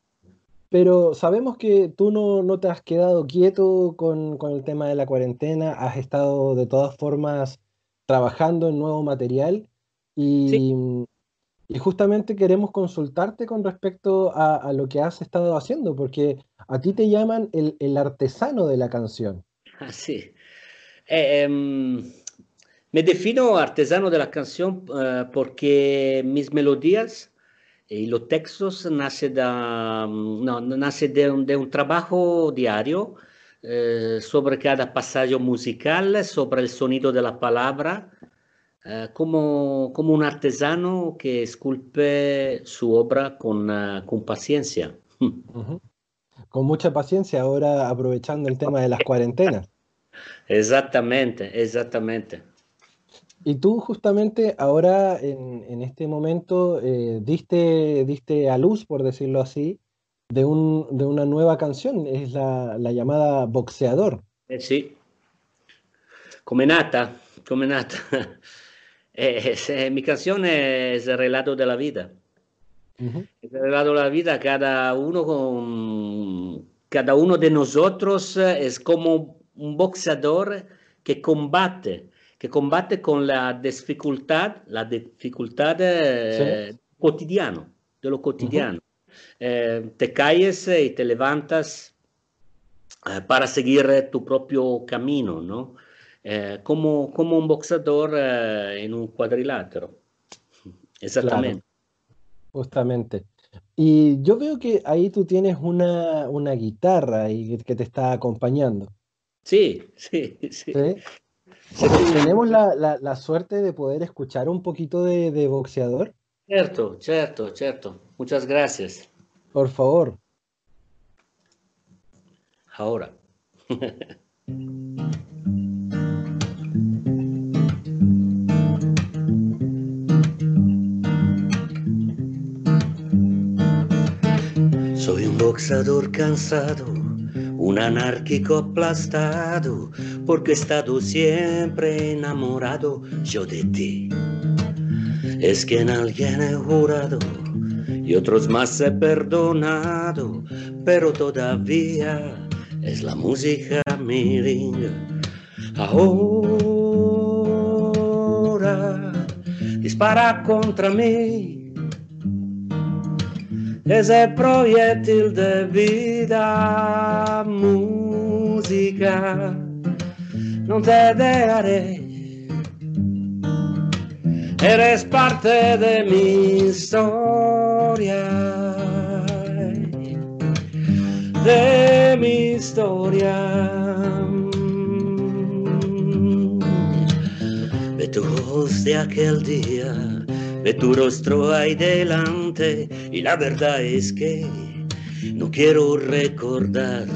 pero sabemos que tú no, no, te has quedado quieto con, con, el tema de la cuarentena, has estado de todas formas trabajando en nuevo material y, sí. Y justamente queremos consultarte con respecto a, a, lo que has estado haciendo, porque a ti te llaman el, el artesano de la canción. Sí. Eh, um, me defino artesano de la canción uh, porque mis melodías y los textos nacen de, no, de, un, de un trabajo diario eh, sobre cada pasaje musical, sobre el sonido de la palabra. Uh, como, como, un artesano que esculpe su obra con, uh, con paciencia. Uh -huh. Con mucha paciencia, ahora aprovechando el tema de las cuarentenas. Exactamente, exactamente. Y tú justamente ahora en, en este momento eh, diste, diste a luz, por decirlo así, de, un, de una nueva canción, es la, la llamada Boxeador. Eh, sí, come nata, come nata. Eh, eh, mi canción es el relato de la vida. Uh -huh. El relato de la vida, cada uno, con, cada uno de nosotros es como un boxeador que combate, que combate con la dificultad, la dificultad eh, sí. cotidiano, de lo cotidiano. Uh -huh. te caes y te levantas para seguir tu propio camino, ¿no? Eh, como, como, un boxeador eh, en un cuadrilátero. Exactamente. Claro, justamente. Y yo veo que ahí tú tienes una, una guitarra y que te está acompañando. Sí, sí, sí. ¿Sí? ¿Sí? Tenemos la, la, la, suerte de poder escuchar un poquito de, de boxeador. Cierto, cierto, cierto. Muchas gracias. Por favor. Ahora. Boxeador cansado, un anárquico aplastado, porque he estado siempre enamorado yo de ti. Es que en alguien he jurado y otros más he perdonado, pero todavía es la música mi ring. Ahora dispara contra mí ese proyectil de vida, música, no te dejaré. Eres parte de mi historia, de mi historia. De tu voz de aquel día de tu rostro ahí delante y la verdad es que no quiero recordar,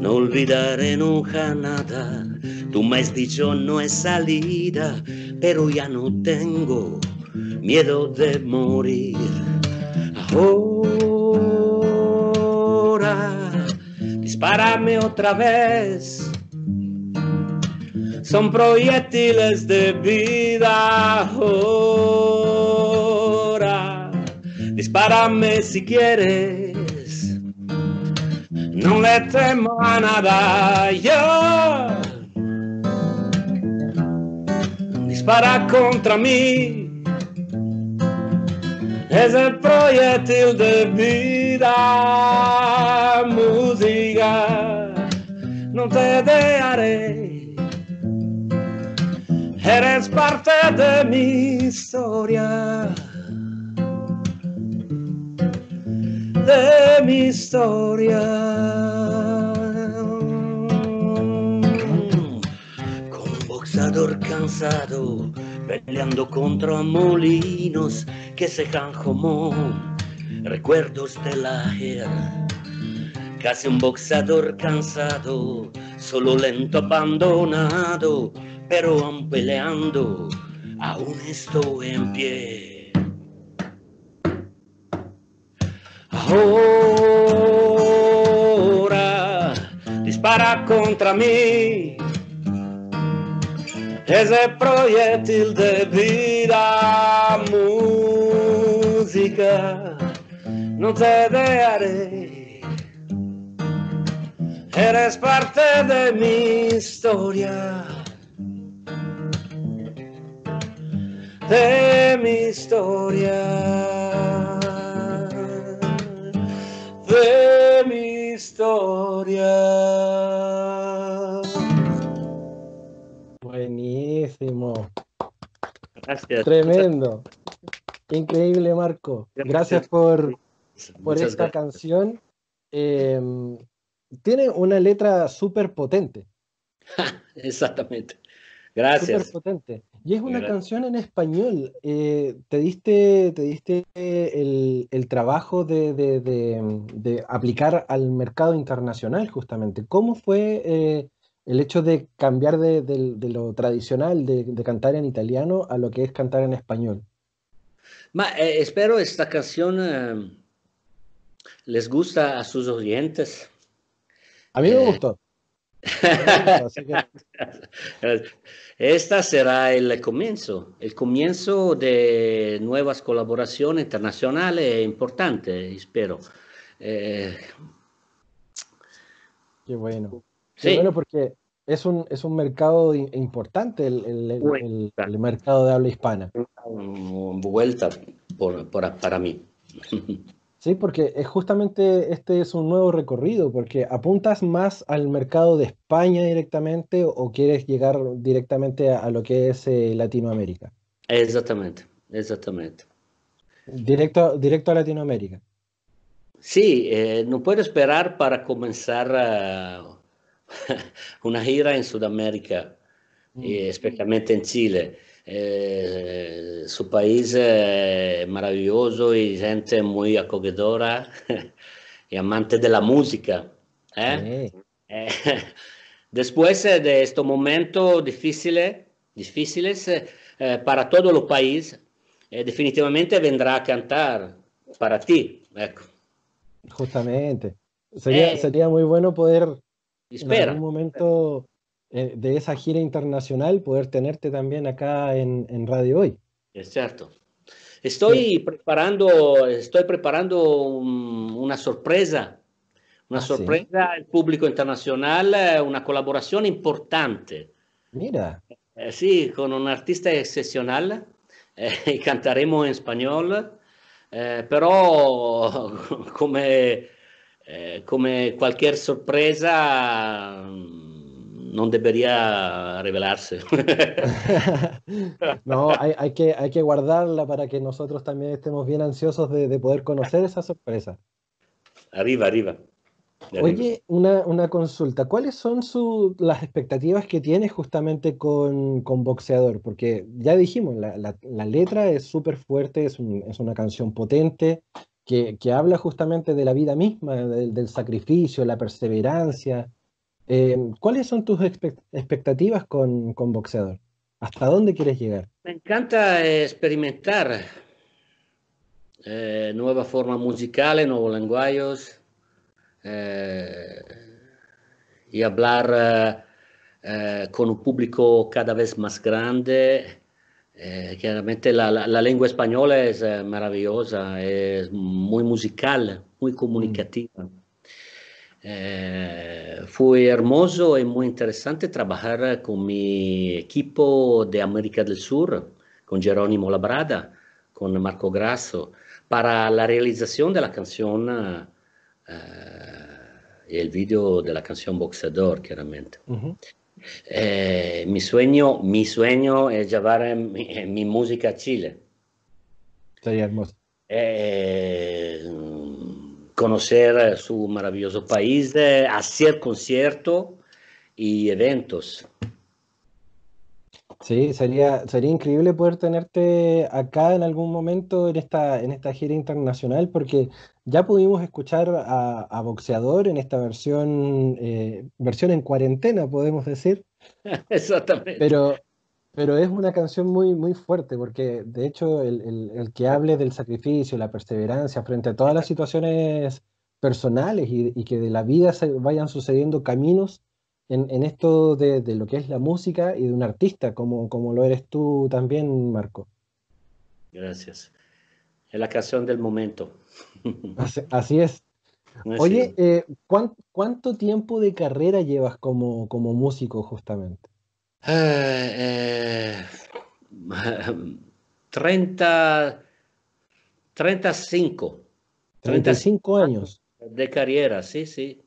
no olvidaré nunca nada. Tú me has dicho no es salida, pero ya no tengo miedo de morir. Ahora, dispárame otra vez. Son proyectiles de vida ahora. Dispárame si quieres. No le temo a nada yo. Dispara contra mí. Es el proyectil de vida, música. No te dejaré. Eres parte de mi historia. De mi historia. Como un boxeador cansado, peleando contra molinos que se secan como recuerdos de la guerra. Casi un boxeador cansado, solo lento abandonado, pero aún peleando, aún estoy en pie. Ahora dispara contra mí. Ese proyectil de vida, música, no te dejaré. Eres parte de mi historia. De mi historia, de mi historia. Buenísimo. Gracias. Tremendo. Increíble, Marco. Gracias por, por Muchas esta gracias. canción. Eh, tiene una letra súper potente. Exactamente. Súper Gracias. potente. Y es una canción en español. Eh, te diste, te diste el, el trabajo de, de- de- de aplicar al mercado internacional, justamente. ¿Cómo fue eh, el hecho de cambiar de, lo tradicional, de, cantar en italiano, a lo que es cantar en español? Ma, eh, espero esta canción eh, les gusta a sus oyentes. A mí me Eh. gustó. Esta será el comienzo, el comienzo de nuevas colaboraciones internacionales importantes, espero. Eh, qué bueno. Qué sí, bueno porque es un, es un mercado i- importante, el, el- el- el- mercado de habla hispana. vuelta por- por- para mí. Sí, porque es justamente este es un nuevo recorrido, porque apuntas más al mercado de España directamente o quieres llegar directamente a, a lo que es eh, Latinoamérica. Exactamente, exactamente. Directo, directo a Latinoamérica. Sí, eh, no puedo esperar para comenzar ah, una gira en Sudamérica, y especialmente en Chile. Eh, su país es maravilloso y gente muy acogedora y amante de la música. ¿eh? Sí. Eh, después de estos momentos difíciles, difíciles eh, para todos los países, eh, definitivamente vendrá a cantar para ti. ecco. Justamente. Sería, Eh, sería muy bueno poder en Espera. algún momento eh, de esa gira internacional poder tenerte también acá en, en Radio Hoy. Es cierto. Estoy preparando, estoy preparando un- una sorpresa, una Ah, sí. sorpresa al público internacional, eh, una colaboración importante. Mira, Eh, sí, con un artista excepcional, eh, cantaremos en español, eh, pero come, eh, come cualquier sorpresa non debería revelarse. no, hay, hay que, hay que guardarla para que nosotros también estemos bien ansiosos de, de poder conocer esa sorpresa. arriba, arriba. Oye, una, una, consulta. ¿Cuáles son su, las expectativas que tienes justamente con, con Boxeador? Porque ya dijimos, la, la, la letra es súper fuerte, es, un, es, una canción potente que, que, habla justamente de la vida misma, del, del sacrificio, la perseverancia. Eh, ¿Cuáles son tus expectativas con, con Boxeador? ¿Hasta dónde quieres llegar? Me encanta experimentar eh, nuevas formas musicales, nuevos lenguajes eh, y hablar eh, con un público cada vez más grande. Eh, chiaramente la, la, la, lengua española es eh, maravillosa, es muy musical, muy comunicativa. Eh, fue hermoso y muy interesante trabajar con mi equipo de América del Sur, con Jerónimo Labrada, con Marco Grasso, para la realización de la canción y el video de la canción Boxeador, chiaramente. Uh -huh. eh, mi, sueño, mi sueño es llevar mi, mi música a Chile. Sería hermoso. Eh, conocer su maravilloso país, hacer conciertos y eventos. Sí, sería, sería increíble poder tenerte acá en algún momento en esta, en esta gira internacional, porque ya pudimos escuchar a, a Boxeador en esta versión, eh, versión en cuarentena, podemos decir. Exactamente. Pero, pero es una canción muy, muy fuerte, porque de hecho el, el, el, que hable del sacrificio, la perseverancia frente a todas las situaciones personales y, y que de la vida se vayan sucediendo caminos en, en esto de, de, lo que es la música y de un artista, como, como lo eres tú también, Marco. Gracias. Es la canción del momento. Así, así es. Oye, eh, ¿cuánto, ¿cuánto, tiempo de carrera llevas como, como músico justamente? Eh, eh, 30, 35. 35 años. De carrera, sí, sì.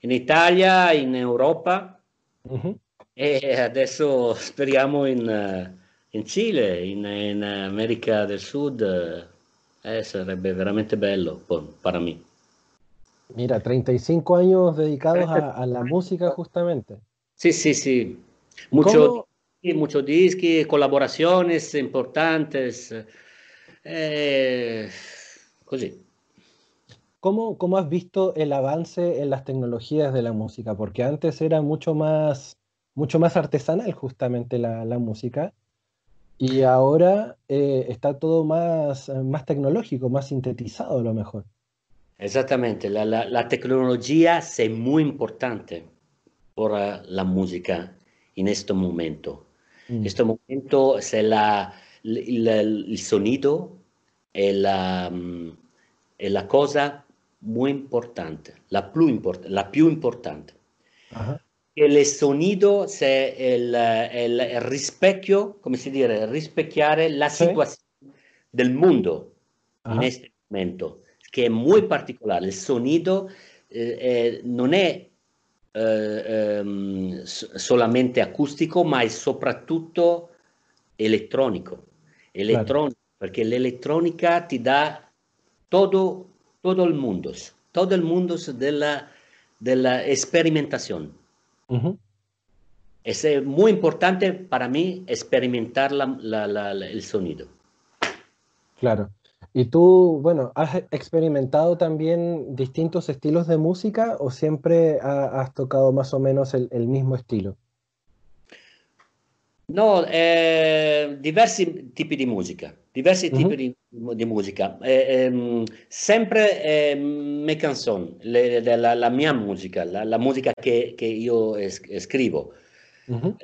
In Italia, in Europa uh -huh. e adesso speriamo in, in Cile, in, in, America del Sud. Eh, sarebbe veramente bello para mí. Mira, 35 años dedicados a, a la música justamente. Sí, sí, sí. Muchos mucho dischi, colaboraciones importantes. Eh, così. ¿Cómo, ¿Cómo, has visto el avance en las tecnologías de la música? Porque antes era mucho más, mucho más artesanal justamente la, la música y ahora eh, está todo más, más tecnológico, más sintetizado a lo mejor. Exactamente, la, la, la tecnología es muy importante para la música en este momento. En mm. este momento es la, el sonido es la, es la cosa muy importante, la più, import la più importante. Uh-huh. Il sonido è il, il, il, rispecchio, come si dice, rispecchiare la sì. situazione del mondo uh-huh. in questo momento, che è molto particolare. Il sonido eh, eh, non è eh, um, solamente acustico, ma è soprattutto elettronico. Elettronico, claro. perché l'elettronica ti dà tutto todo el mundo, todo el mundo de la, de la experimentación. Uh -huh. Es muy importante para mí experimentar la, la, la, el sonido. Claro. ¿Y tú, bueno, has experimentado también distintos estilos de música o siempre has tocado más o menos el, el mismo estilo? No, eh, diversi tipi di musica diversi tipi di, di, musica, eh, ehm, sempre eh, me canzoni, le, la, la, mia musica, la, la musica che, che io es, scrivo. Uh-huh.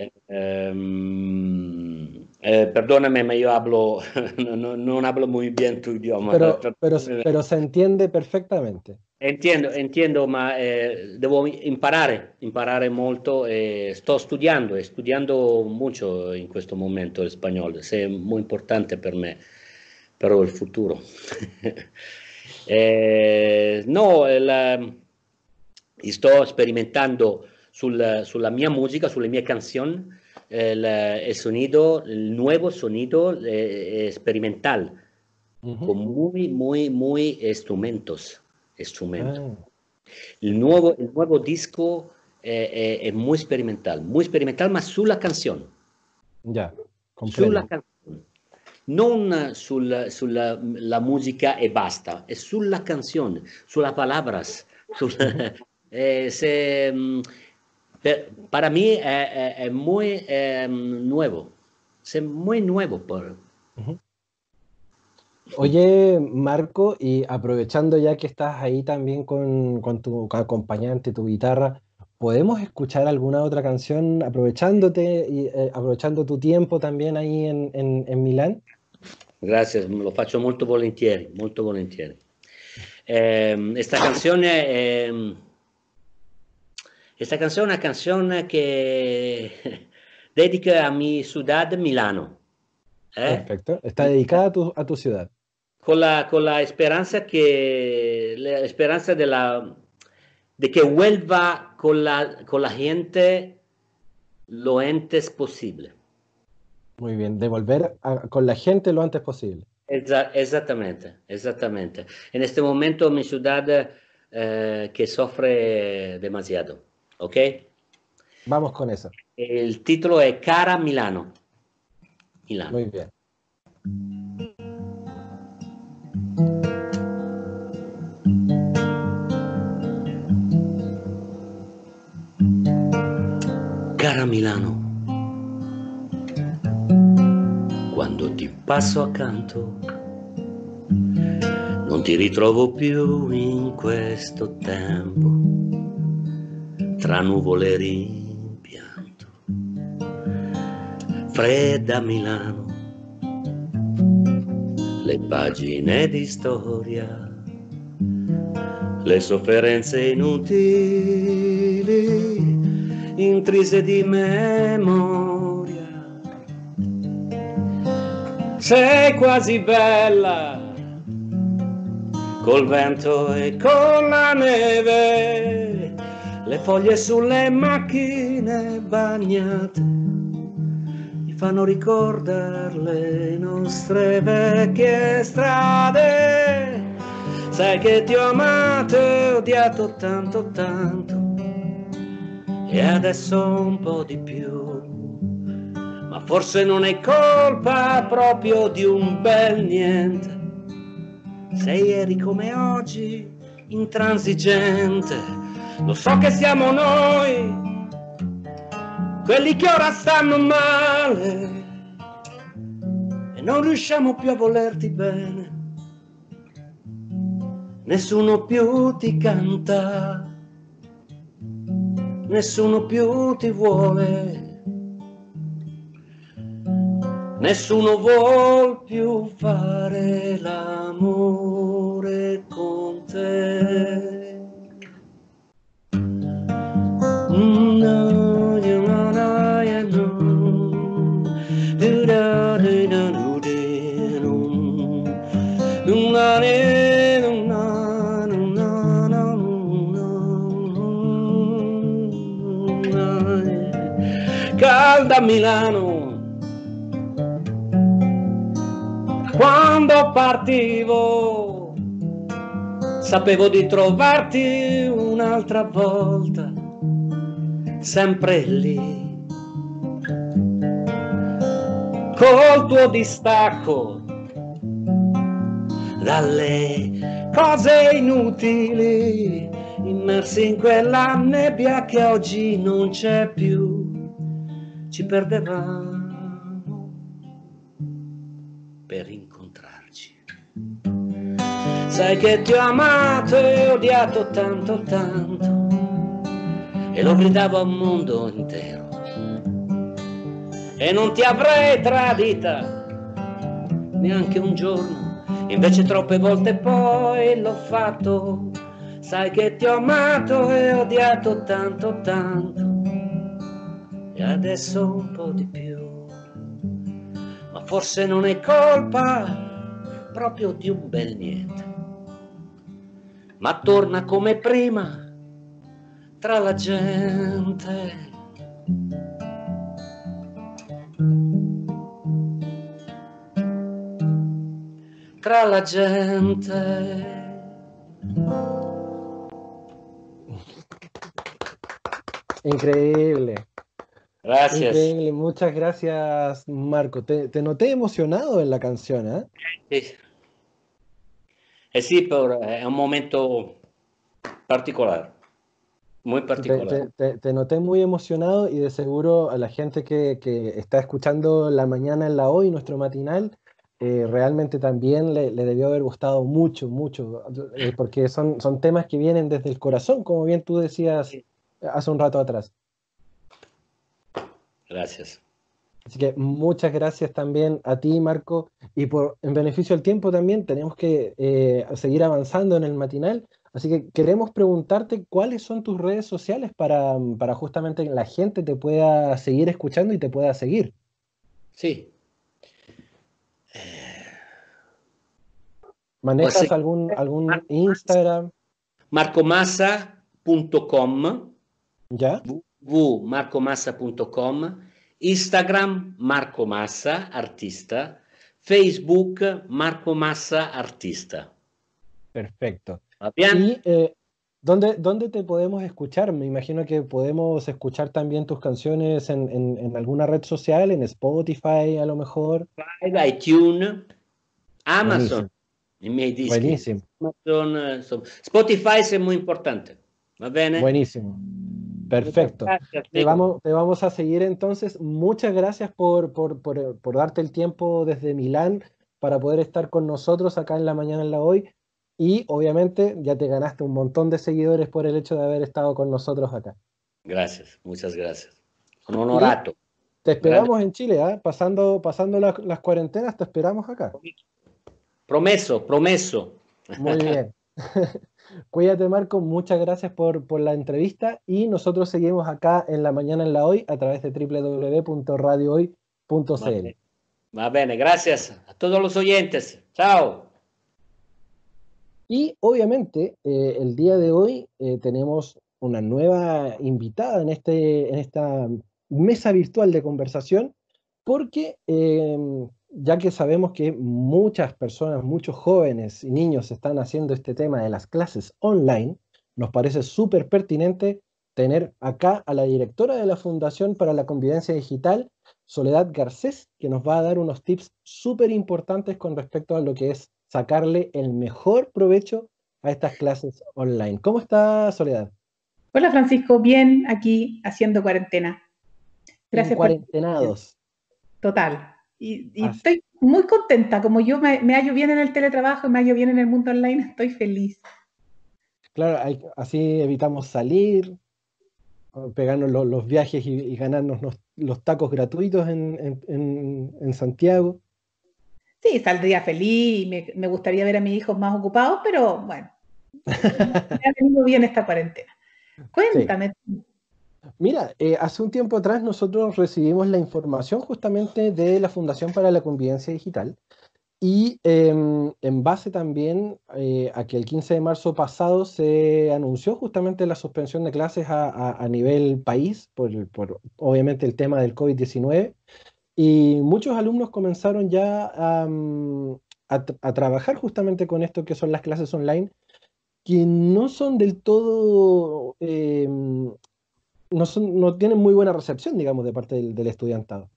Eh, perdóname, ma io hablo, no, non hablo muy bien tu idioma. Pero, pero, pero se entiende perfectamente. Entiendo, entiendo, ma eh, devo imparare, imparare molto. Eh, sto studiando, e studiando molto in questo momento il spagnolo, è molto importante per me, per il futuro. eh, no, la, sto sperimentando sul, sulla mia musica, sulle mie canzoni, il, il sonido, il nuovo sonido eh, experimental, uh -huh. con muy, muy, muy instrumentos. instrumento. El nuevo, el nuevo disco eh, eh, es muy experimental, muy experimental, ma sulla canzone. Ya, sulla canzone. Non sulla, sulla la musica e basta, è sulla canzone, sulla palabras. Sulla, eh, se, mm, per, para mí es, es muy eh, nuevo, es muy nuevo. Por... Uh -huh. Oye, Marco, y aprovechando ya que estás ahí también con, con tu acompañante, tu guitarra, ¿podemos escuchar alguna otra canción aprovechándote y eh, aprovechando tu tiempo también ahí en, en, en, Milán? Gracias, lo faccio molto volentieri, molto volentieri. Eh, esta canzone eh, esta canzone è una canzone che dedico a mi ciudad Milano. ¿eh? Perfecto, está dedicada a tu, a tu ciudad. Con la, con la esperanza que, la esperanza de, la, de que vuelva con la, con la gente lo antes posible. Muy bien, de volver a, con la gente lo antes posible. Exa exactamente, exactamente. En este momento mi ciudad eh, que sufre demasiado, ¿ok? Vamos con eso. El título es Cara Milano. Milano. Muy bien. Cara Milano, quando ti passo accanto, non ti ritrovo più in questo tempo, tra nuvole rimpianto. Fredda Milano, le pagine di storia, le sofferenze inutili intrise di memoria. Sei quasi bella, col vento e con la neve, le foglie sulle macchine bagnate mi fanno ricordare le nostre vecchie strade. Sai che ti ho amato e odiato tanto tanto e adesso un po' di più. Ma forse non è colpa proprio di un bel niente. Se ieri come oggi, intransigente, lo so che siamo noi, quelli che ora stanno male e non riusciamo più a volerti bene. Nessuno più ti canta nessuno più ti vuole, nessuno vuol più fare l'amore con te. Calda Milano quando partivo sapevo di trovarti un'altra volta sempre lì. Col tuo distacco dalle cose inutili immersi in quella nebbia che oggi non c'è più ci perdevamo per incontrarci. Sai che ti ho amato e odiato tanto tanto e lo gridavo al mondo intero. E non ti avrei tradita neanche un giorno. Invece troppe volte poi l'ho fatto. Sai che ti ho amato e odiato tanto tanto. E adesso un po' di più. Ma forse non è colpa proprio di un bel niente. Ma torna come prima tra la gente. Tra la gente. Increíble. Gracias. Increíble. Muchas gracias, Marco. Te, te noté emocionado en la canción, ¿eh? Sí. Eh, sí, pero es un momento particular. Muy particular. te- te- te noté muy emocionado y de seguro a la gente que, que está escuchando La Mañana en la Hoy, nuestro matinal, eh, realmente también le, le debió haber gustado mucho, mucho, eh, porque son, son temas que vienen desde el corazón, como bien tú decías hace un rato atrás. Gracias. Así que muchas gracias también a ti, Marco, y por en beneficio del tiempo también tenemos que eh, seguir avanzando en el matinal. Así que queremos preguntarte cuáles son tus redes sociales para, para justamente que la gente te pueda seguir escuchando y te pueda seguir. Sí. ¿Manejas Pues algún, algún Instagram? marcomassa.com ¿Ya? www.marcomassa.com Instagram Marco Massa artista Facebook Marco Massa artista Perfecto. ¿Va bien? ¿Y eh, ¿dónde, dónde te podemos escuchar? Me imagino que podemos escuchar también tus canciones en, en- en alguna red social, en Spotify a lo mejor. iTunes Amazon Buenísimo. Amazon, eh. Spotify es muy importante va bene Buenísimo. Perfecto. Gracias, Te vamos, te vamos a seguir entonces. Muchas gracias por, por, por, por darte el tiempo desde Milán para poder estar con nosotros acá en la mañana en la hoy. Y obviamente ya te ganaste un montón de seguidores por el hecho de haber estado con nosotros acá. gracias muchas gracias sono onorato Te esperamos en Chile, ¿ah? pasando, pasando la- las cuarentenas, te esperamos acá. promesso promesso Muy bien. Cuídate, Marco. Muchas gracias por, por la entrevista y nosotros seguimos acá en la mañana en la hoy a través de www.radiohoy.cl. Va bene, gracias a todos los oyentes. Chao. Y obviamente eh, el día de hoy eh, tenemos una nueva invitada en, este, en esta mesa virtual de conversación porque eh, ya que sabemos que muchas personas, muchos jóvenes y niños están haciendo este tema de las clases online, nos parece súper pertinente tener acá a la directora de la Fundación para la Convivencia Digital, Soledad Garcés, que nos va a dar unos tips súper importantes con respecto a lo que es sacarle el mejor provecho a estas clases online. ¿Cómo está Soledad? Hola Francisco, bien aquí haciendo cuarentena. Gracias por Cuarentenados. total. Y, y estoy muy contenta, como yo me, me hallo bien en el teletrabajo, me hallo bien en el mundo online, estoy feliz. Claro, hay- así evitamos salir, pegarnos lo- los, viajes y, y ganarnos los, los tacos gratuitos en, en- en- en Santiago. Sí, saldría feliz y me, me gustaría ver a mis hijos más ocupados, pero bueno, me ha venido bien esta cuarentena. Cuéntame, Mira, eh, hace un tiempo atrás nosotros recibimos la información justamente de la Fundación para la Convivencia Digital y em, en base también eh, a que el 15 de marzo pasado se anunció justamente la suspensión de clases a, a- a nivel país por, por obviamente el tema del COVID-19 y muchos alumnos comenzaron ya a, mm, a tra- a trabajar justamente con esto que son las clases online que no son del todo no, son- no tienen muy buena recepción, digamos, de parte del, del estudiantado.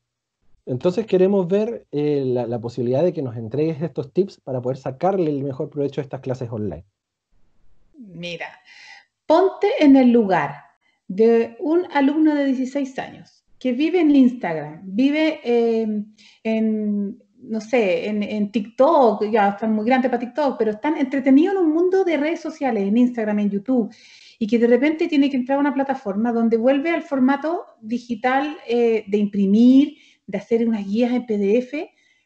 Entonces queremos ver eh, la, la posibilidad de que nos entregues estos tips para poder sacarle el mejor provecho a estas clases online. mira, ponte en el lugar de un alumno de 16 años que vive en Instagram, vive eh, en, no sé, en, en TikTok, ya están muy grandes para TikTok, pero están entretenidos en un mundo de redes sociales, en Instagram, en YouTube, y que de repente tiene que entrar a una plataforma donde vuelve al formato digital eh, de imprimir, de hacer unas guías en PDF.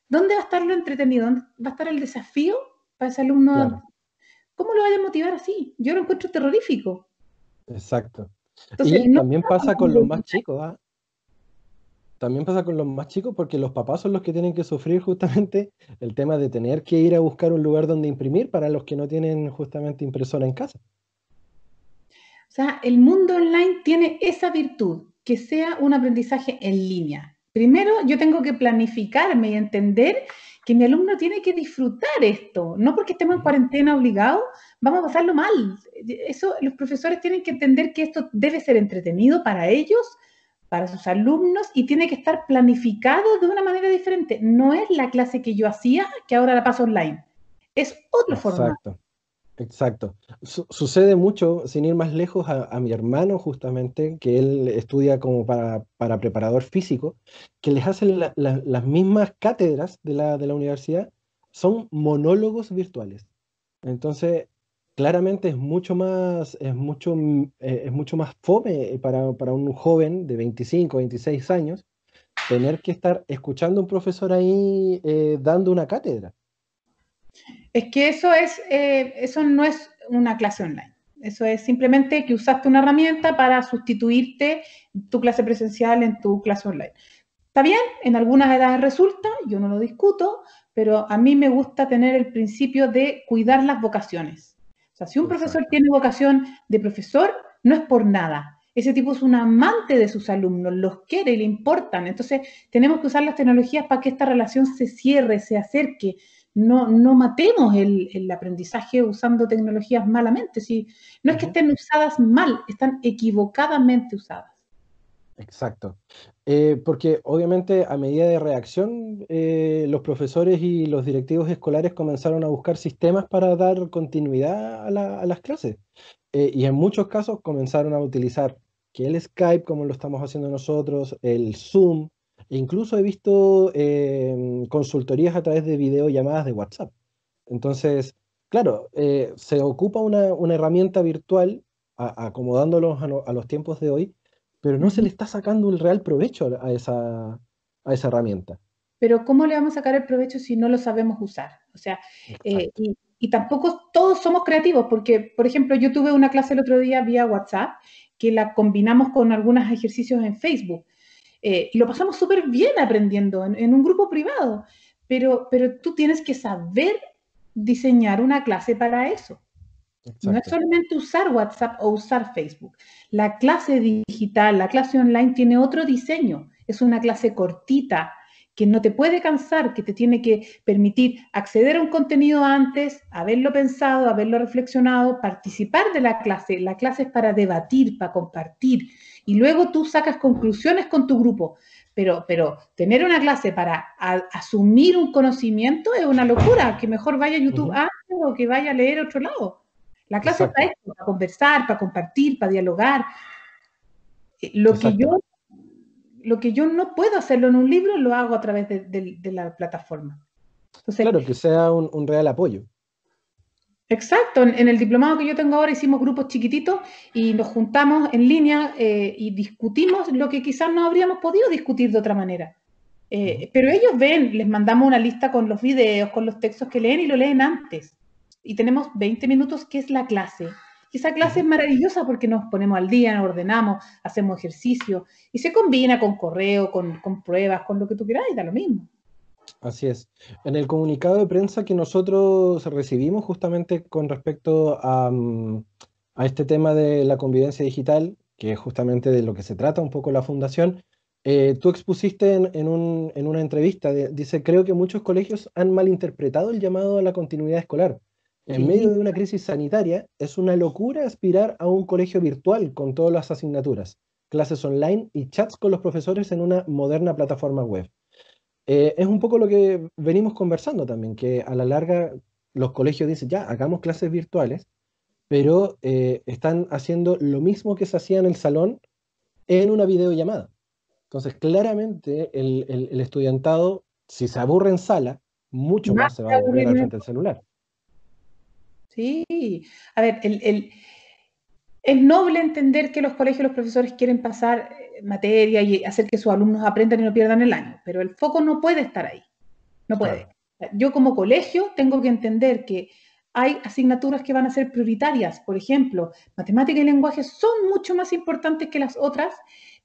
¿Dónde va a estar lo entretenido? ¿Dónde va a estar el desafío para ese alumno? Claro. ¿Cómo lo vaya a motivar así? Yo lo encuentro terrorífico. Exacto. Entonces, y no- también pasa con los más chicos, ¿ah? También pasa con los más chicos porque los papás son los que tienen que sufrir justamente el tema de tener que ir a buscar un lugar donde imprimir para los que no tienen justamente impresora en casa. O sea, el mundo online tiene esa virtud, que sea un aprendizaje en línea. Primero, yo tengo que planificarme y entender que mi alumno tiene que disfrutar esto, no porque estemos en cuarentena obligados, vamos a pasarlo mal. Eso, los profesores tienen que entender que esto debe ser entretenido para ellos, para sus alumnos y tiene que estar planificado de una manera diferente. No es la clase que yo hacía que ahora la paso online. Es otro formato. Exacto. sucede mucho, sin ir más lejos, a, mi hermano justamente, que él estudia como para, preparador físico, que les hacen las mismas cátedras de la, de la universidad, son monólogos virtuales. Entonces, claramente es mucho más, es mucho, eh, es mucho más fome para, para, un joven de 25, 26 años tener que estar escuchando a un profesor ahí eh, dando una cátedra. Es que eso, es, eh, eso no es una clase online. Eso es simplemente que usaste una herramienta para sustituirte tu clase presencial en tu clase online. Está bien, en algunas edades resulta, yo no lo discuto, pero a mí me gusta tener el principio de cuidar las vocaciones. Sea, si un profesor tiene vocación de profesor, no es por nada. Ese tipo es un amante de sus alumnos, los quiere y le importan. Entonces, tenemos que usar las tecnologías para que esta relación se cierre, se acerque, no, no matemos el, aprendizaje usando tecnologías malamente. Si, no es que estén usadas mal, están equivocadamente usadas. Exacto. Eh, porque obviamente a medida de reacción, eh, los profesores y los directivos escolares comenzaron a buscar sistemas para dar continuidad a, las clases. Eh, y en muchos casos comenzaron a utilizar que el Skype, como lo estamos haciendo nosotros, el Zoom, incluso he visto em, consultorías a través de videollamadas de WhatsApp. Entonces, claro, eh, se ocupa una, herramienta virtual acomodándolos a, los tiempos de hoy, pero no se le está sacando el real provecho a esa, a esa herramienta. Pero ¿cómo le vamos a sacar el provecho si no lo sabemos usar? O sea, eh, y, y, tampoco todos somos creativos, porque, por ejemplo, yo tuve una clase el otro día vía WhatsApp que la combinamos con algunos ejercicios en Facebook. Eh, y lo pasamos súper bien aprendiendo en, un grupo privado, pero, pero tú tienes que saber diseñar una clase para eso. No es solamente usar WhatsApp o usar Facebook. La clase digital, la clase online tiene otro diseño. Es una clase cortita que no te puede cansar, que te tiene que permitir acceder a un contenido antes, haberlo pensado, haberlo reflexionado, participar de la clase. La clase es para debatir, para compartir y luego tú sacas conclusiones con tu grupo. Pero, pero tener una clase para asumir un conocimiento es una locura, que mejor vaya a YouTube o que vaya a leer otro lado. La clase está para para conversar, para compartir, para dialogar. Eh, lo que, yo, lo que yo no puedo hacerlo en un libro, lo hago a través de, la plataforma. claro, que sea un real apoyo. Exacto, en, el diplomado que yo tengo ahora hicimos grupos chiquititos y nos juntamos en línea eh, y discutimos lo que quizás no habríamos podido discutir de otra manera. Eh, pero ellos ven, les mandamos una lista con los videos, con los textos que leen y lo leen antes. Y tenemos 20 minutos que es la clase. Y esa clase es maravillosa porque nos ponemos al día, nos ordenamos, hacemos ejercicio y se combina con correo, con, con pruebas, con lo que tú quieras y da lo mismo. Así es. En el comunicado de prensa que nosotros recibimos justamente con respecto a, mm, este tema de la convivencia digital, que es justamente de lo que se trata un poco la fundación, eh, tú expusiste en, una entrevista, dice, creo que muchos colegios han malinterpretado el llamado a la continuidad escolar. En medio de una crisis sanitaria, es una locura aspirar a un colegio virtual con todas las asignaturas, clases online y chats con los profesores en una moderna plataforma web. Eh, es un poco lo que venimos conversando también, que a la larga los colegios dicen, ya, hagamos clases virtuales, pero eh, están haciendo lo mismo que se hacía en el salón en una videollamada. Entonces, claramente el, estudiantado, si se aburre en sala, mucho más, se va a aburrir al frente del celular. Sí, a ver, es noble entender que los colegios y los profesores quieren pasar materia y hacer que sus alumnos aprendan y no pierdan el año, pero el foco no puede estar ahí, no puede. Yo como colegio tengo que entender que hay asignaturas que van a ser prioritarias, por ejemplo, matemática y lenguaje son mucho más importantes que las otras,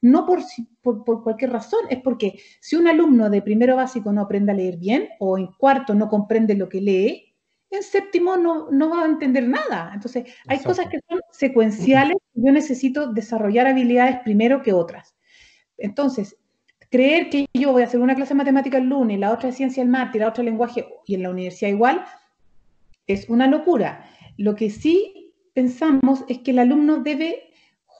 no por, por, por, cualquier razón, es porque si un alumno de primero básico no aprende a leer bien o en cuarto no comprende lo que lee, en séptimo no, no va a entender nada. Entonces, hay cosas que son secuenciales, yo necesito desarrollar habilidades primero que otras. Entonces, creer que yo voy a hacer una clase de matemática el lunes, la otra de ciencia el martes, la otra de lenguaje y en la universidad igual, es una locura. Lo que sí pensamos es que el alumno debe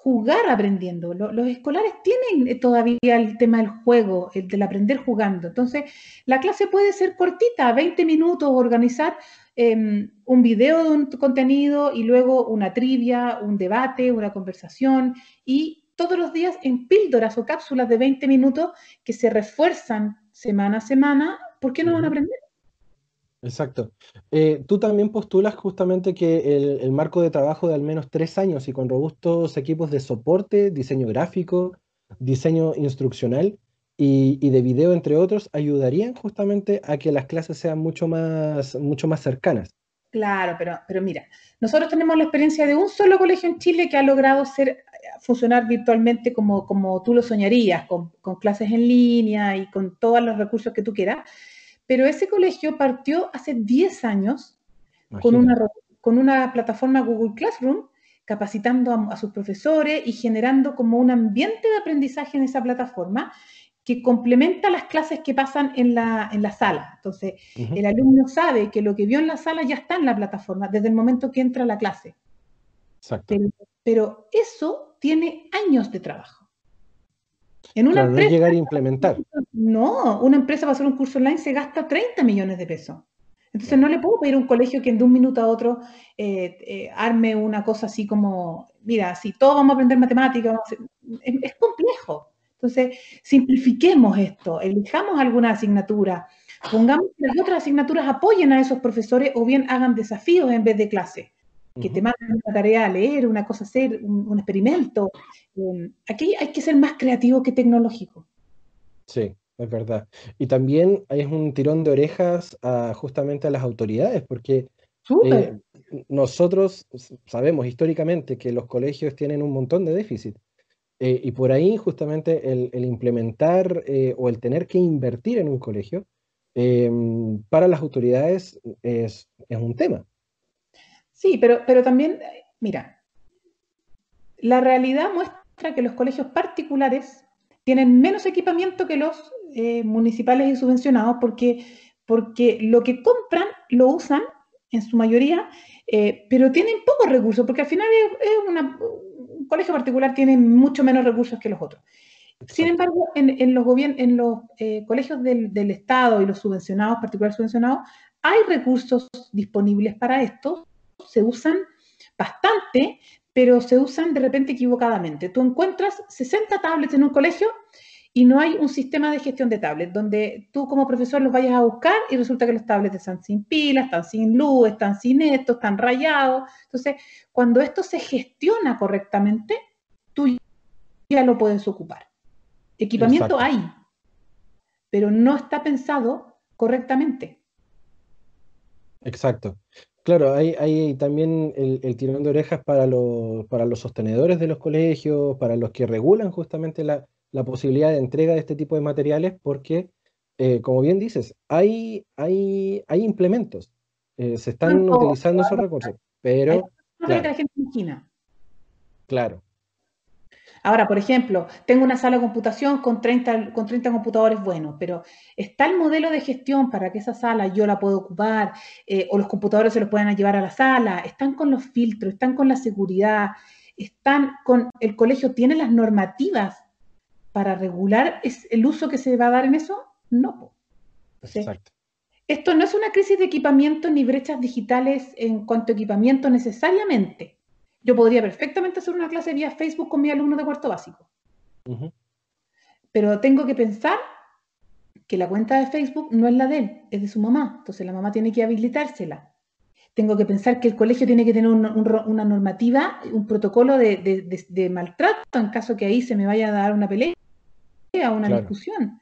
jugar aprendiendo. Los, escolares tienen todavía el tema del juego, el del aprender jugando. Entonces, la clase puede ser cortita, 20 minutos, organizar em, un video de un contenido y luego una trivia, un debate, una conversación y todos los días en píldoras o cápsulas de 20 minutos que se refuerzan semana a semana, ¿por qué no van a aprender? Exacto. Eh, tú también postulas justamente que el, marco de trabajo de al menos tres años y con robustos equipos de soporte, diseño gráfico, diseño instruccional y, de video, entre otros, ayudarían justamente a que las clases sean mucho más, mucho más cercanas. Claro, pero, pero mira, nosotros tenemos la experiencia de un solo colegio en Chile que ha logrado ser, funcionar virtualmente como, como tú lo soñarías, con, con clases en línea y con todos los recursos que tú quieras. Pero ese colegio partió hace 10 años con una, con una, plataforma Google Classroom, capacitando a, sus profesores y generando como un ambiente de aprendizaje en esa plataforma que complementa las clases que pasan en la, en la sala. Entonces, el alumno sabe que lo que vio en la sala ya está en la plataforma desde el momento que entra a la clase. Exacto. pero eso tiene años de trabajo. En una empresa, no llegar a implementar. No, una empresa para hacer un curso online se gasta 30 millones de pesos. Entonces no le puedo pedir a un colegio que de un minuto a otro eh, eh, arme una cosa así como, mira, si todos vamos a aprender matemáticas, es, complejo. Entonces, simplifiquemos esto, elijamos alguna asignatura, pongamos que las otras asignaturas apoyen a esos profesores o bien hagan desafíos en vez de clase que te manden una tarea a leer, una cosa a hacer, un, experimento. Em, aquí hay que ser más creativo que tecnológico. Sí, es verdad. Y también es un tirón de orejas justamente a las autoridades, porque eh, nosotros sabemos históricamente que los colegios tienen un montón de déficit. Eh, y por ahí justamente el, implementar eh, o el tener que invertir en un colegio em, para las autoridades es, es un tema. Sí, pero, pero también, mira, la realidad muestra que los colegios particulares tienen menos equipamiento que los eh, municipales y subvencionados porque, porque lo que compran lo usan en su mayoría, eh, pero tienen pocos recursos, porque al final un colegio particular tiene mucho menos recursos que los otros. Sin embargo, en, los, en los eh, colegios del, del, Estado y los subvencionados, particulares subvencionados, hay recursos disponibles para esto se usan bastante, pero se usan de repente equivocadamente. Tú encuentras 60 tablets en un colegio y no hay un sistema de gestión de tablets donde tú como profesor los vayas a buscar y resulta que los tablets están sin pilas, están sin luz, están sin esto, están rayados. Entonces, cuando esto se gestiona correctamente, tú ya lo puedes ocupar. Equipamiento hay, pero no está pensado correctamente. Exacto. Claro, hay, también el, tirón de orejas para, para los sostenedores de los colegios, para los que regulan justamente la, posibilidad de entrega de este tipo de materiales, porque, eh, como bien dices, hay, hay, hay implementos, eh, se están utilizando esos recursos, pero... claro, Ahora, por ejemplo, tengo una sala de computación con 30, con 30 computadores buenos, pero ¿está el modelo de gestión para que esa sala yo la pueda ocupar eh, o los computadores se los puedan llevar a la sala? ¿Están con los filtros? ¿Están con la seguridad? ¿Están con el colegio? ¿Tiene las normativas para regular el uso que se va a dar en eso? No. Exacto. Esto no es una crisis de equipamiento ni brechas digitales en cuanto a equipamiento necesariamente yo podría perfectamente hacer una clase vía Facebook con mi alumno de cuarto básico. Pero tengo que pensar que la cuenta de Facebook no es la de él, es de su mamá. Entonces la mamá tiene que habilitársela. Tengo que pensar que el colegio tiene que tener una normativa, un protocolo de, maltrato en caso que ahí se me vaya a dar una pelea, una discusión.